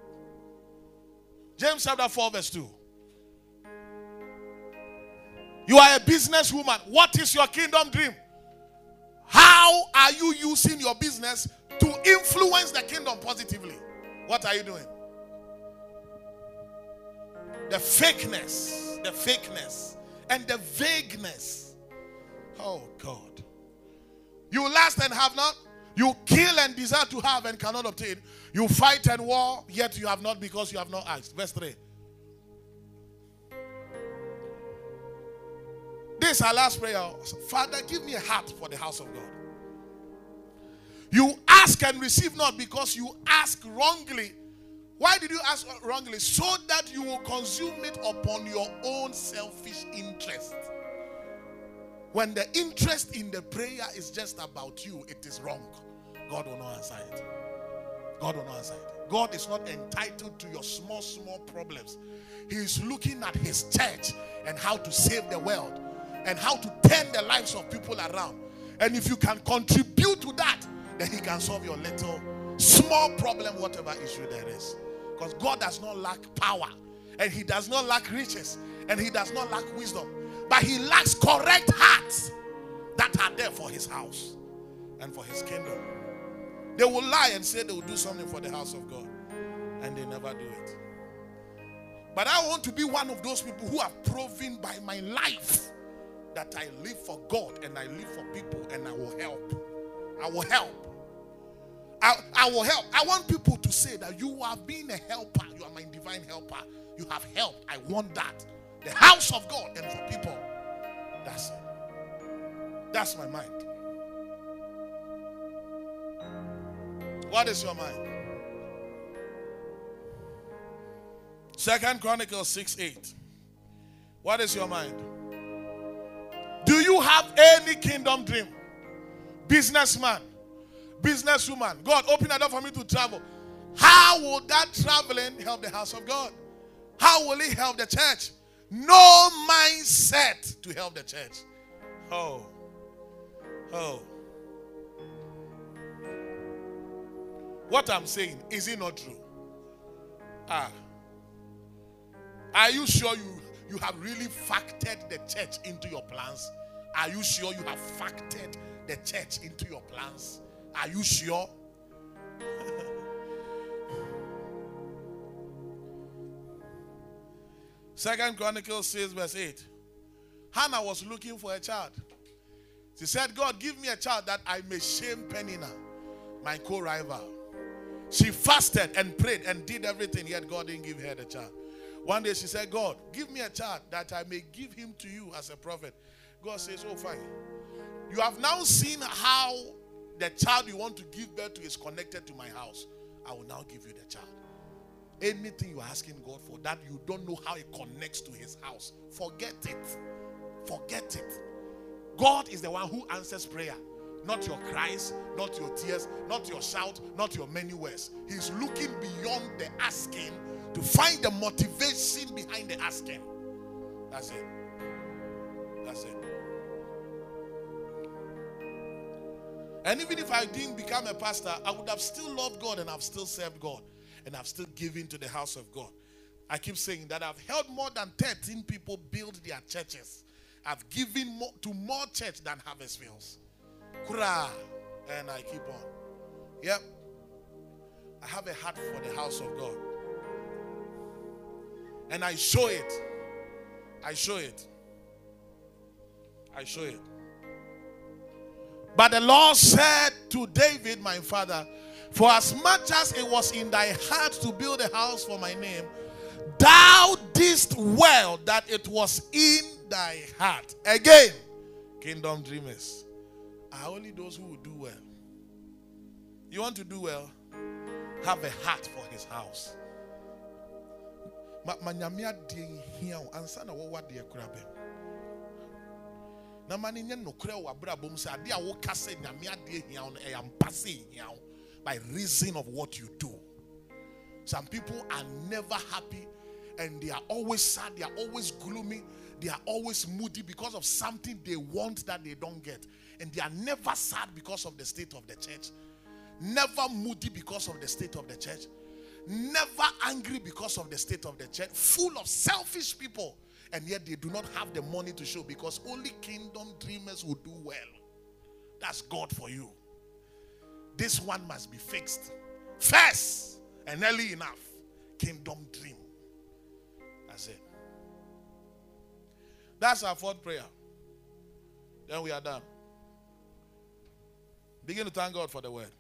James chapter 4, verse 2. You are a businesswoman. What is your kingdom dream? How are you using your business to influence the kingdom positively? What are you doing? The fakeness, the fakeness, and the vagueness. Oh God. You last and have not. You kill and desire to have and cannot obtain. You fight and war, yet you have not because you have not asked. Verse 3. This is our last prayer. Father, give me a heart for the house of God. You ask and receive not because you ask wrongly. Why did you ask wrongly? So that you will consume it upon your own selfish interest. When the interest in the prayer is just about you, it is wrong. God will not answer it. God will not answer it. God is not entitled to your small, small problems. He is looking at His church and how to save the world and how to turn the lives of people around. And if you can contribute to that, then He can solve your little, small problem, whatever issue there is. Because God does not lack power, and He does not lack riches, and He does not lack wisdom, but He lacks correct hearts that are there for His house and for His kingdom. They will lie and say they will do something for the house of God, and they never do it. But I want to be one of those people who have proven by my life that I live for God and I live for people and I will help. I will help. I, I will help. I want people to say that you have been a helper. You are my divine helper. You have helped. I want that. The house of God and for people. That's it. That's my mind. What is your mind? Second Chronicles 6 8. What is your mind? Do you have any kingdom dream? Businessman, businesswoman. God, open a door for me to travel. How will that traveling help the house of God? How will it help the church? No mindset to help the church. Oh. Oh. What I'm saying, is it not true? Ah. Are you sure you, you have really factored the church into your plans? Are you sure you have factored the church into your plans? Are you sure? Second Chronicles 6, verse 8. Hannah was looking for a child. She said, God, give me a child that I may shame Penina, my co rival. She fasted and prayed and did everything, yet God didn't give her the child. One day she said, God, give me a child that I may give him to you as a prophet. God says, Oh, fine. You have now seen how the child you want to give birth to is connected to my house. I will now give you the child. Anything you're asking God for that you don't know how it connects to his house, forget it. Forget it. God is the one who answers prayer. Not your cries, not your tears, not your shout, not your many words. He's looking beyond the asking to find the motivation behind the asking. That's it. That's it. And even if I didn't become a pastor, I would have still loved God and I've still served God and I've still given to the house of God. I keep saying that I've helped more than 13 people build their churches. I've given more, to more church than Harvest Fields. Kura. And I keep on. Yep. I have a heart for the house of God. And I show it. I show it. I show it. But the Lord said to David, my father, For as much as it was in thy heart to build a house for my name, thou didst well that it was in thy heart. Again, kingdom dreamers are only those who will do well. You want to do well? Have a heart for his house. By reason of what you do. Some people are never happy and they are always sad they are always gloomy they are always moody because of something they want that they don't get. And they are never sad because of the state of the church. Never moody because of the state of the church. Never angry because of the state of the church, full of selfish people, and yet they do not have the money to show because only kingdom dreamers will do well. That's God for you. This one must be fixed first and early enough. Kingdom dream. That's it. That's our fourth prayer. Then we are done. Begin to thank God for the word.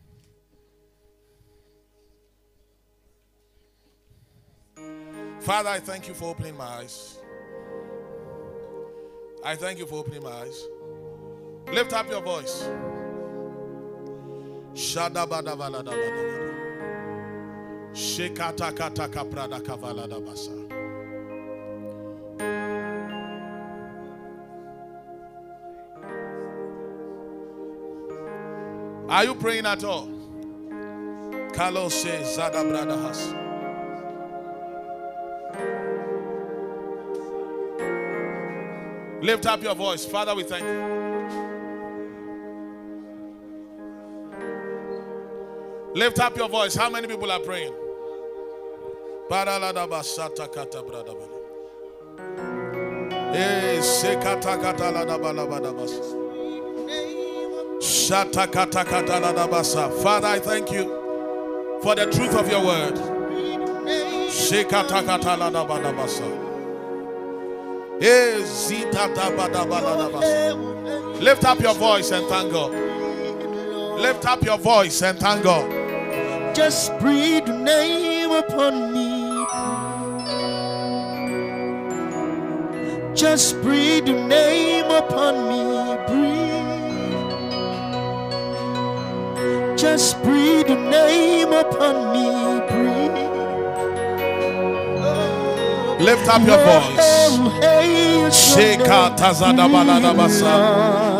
Father, I thank you for opening my eyes. I thank you for opening my eyes. Lift up your voice. Are you praying at all? Carlos says Zada Bradahas. Lift up your voice. Father, we thank you. Lift up your voice. How many people are praying? Eh. Father, I thank you for the truth of your word. Eh. Lift up your voice and thank God. Lift up your voice and thank God. Just breathe your name upon me. Just breathe your name upon me. Breathe. Just breathe your name upon me. Breathe. Lift up your voice. Sheka tazada baladabasa. Baraladabasata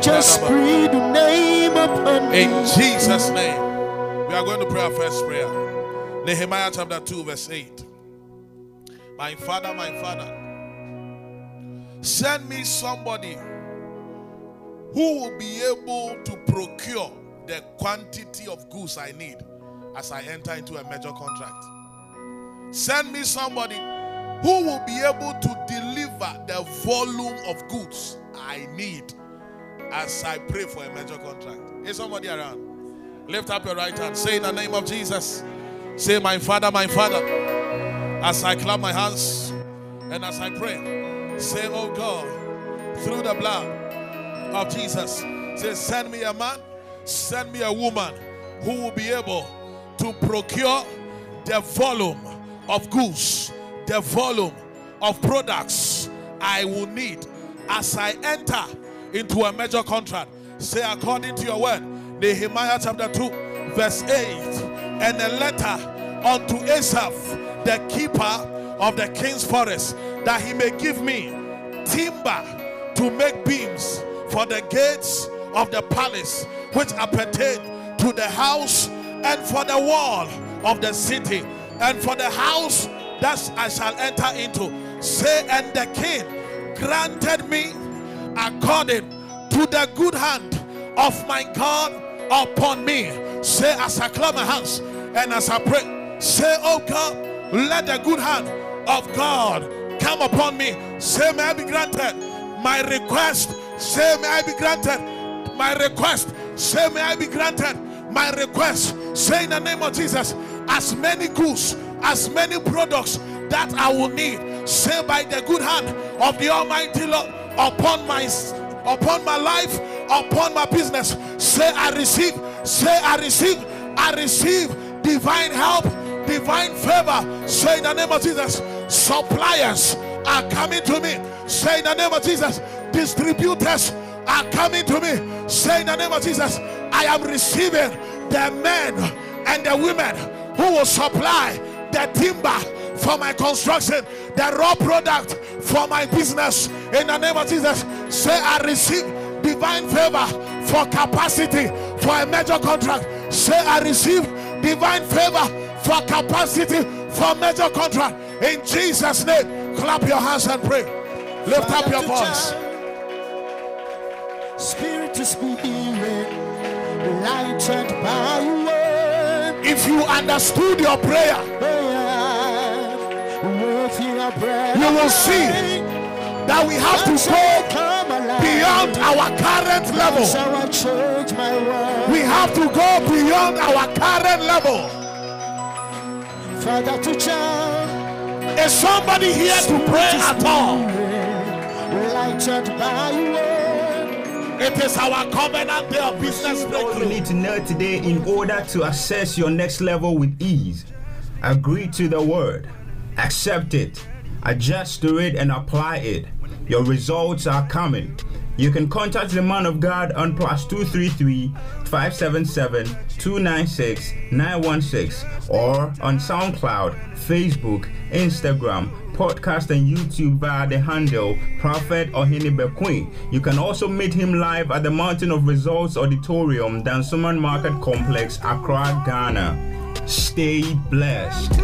Just breathe your name upon me. In Jesus' name, we are going to pray our first prayer. Nehemiah chapter 2, verse 8. My father, my father, send me somebody who will be able to procure the quantity of goods I need as I enter into a major contract. Send me somebody who will be able to deliver the volume of goods I need as I pray for a major contract. Is somebody around? Lift up your right hand. Say in the name of Jesus. Say, My Father, my Father. As I clap my hands and as I pray, say, Oh God, through the blood of Jesus, say, Send me a man, send me a woman who will be able to procure the volume of goods, the volume of products I will need as I enter into a major contract. Say, according to your word, Nehemiah chapter 2, verse 8, and a letter unto Asaph, the keeper of the king's forest, that he may give me timber to make beams for the gates of the palace, which appertain to the house, and for the wall of the city, and for the house that I shall enter into. Say, and the king granted me according to the good hand of my God upon me. Say, as I clap my hands and as I pray, say, Oh God, let the good hand of God come upon me. Say, May I be granted my request. Say, May I be granted my request. Say, May I be granted my request. Say, in the name of Jesus, as many goods, as many products that I will need. Say, by the good hand of the Almighty Lord upon my upon my life, upon my business. Say, I receive. Say, I receive. I receive divine help, divine favor. Say, in the name of Jesus, suppliers are coming to me. Say, in the name of Jesus, distributors are coming to me. Say, in the name of Jesus, I am receiving the men and the women who will supply the timber for my construction, the raw product for my business. In the name of Jesus, say I receive divine favor for capacity for a major contract. Say I receive divine favor for capacity for major contract. In Jesus' name, clap your hands and pray. Lift up your voice. Spirit to spirit, lighted by word. If you understood your prayer, With your breath, you will see that we have to go beyond our current level. So I change my world. We have to go beyond our current level. Father to Is somebody here to pray at all? It is our covenant day of business All you need to know today in order to access your next level with ease. Agree to the word, accept it, adjust to it, and apply it. Your results are coming. You can contact the man of God on plus 233 577 296 916 or on SoundCloud, Facebook, Instagram, podcast, and YouTube via the handle Prophet Ohene Bequin. You can also meet him live at the Mountain of Results Auditorium, Dansoman Market Complex, Accra, Ghana. Stay blessed.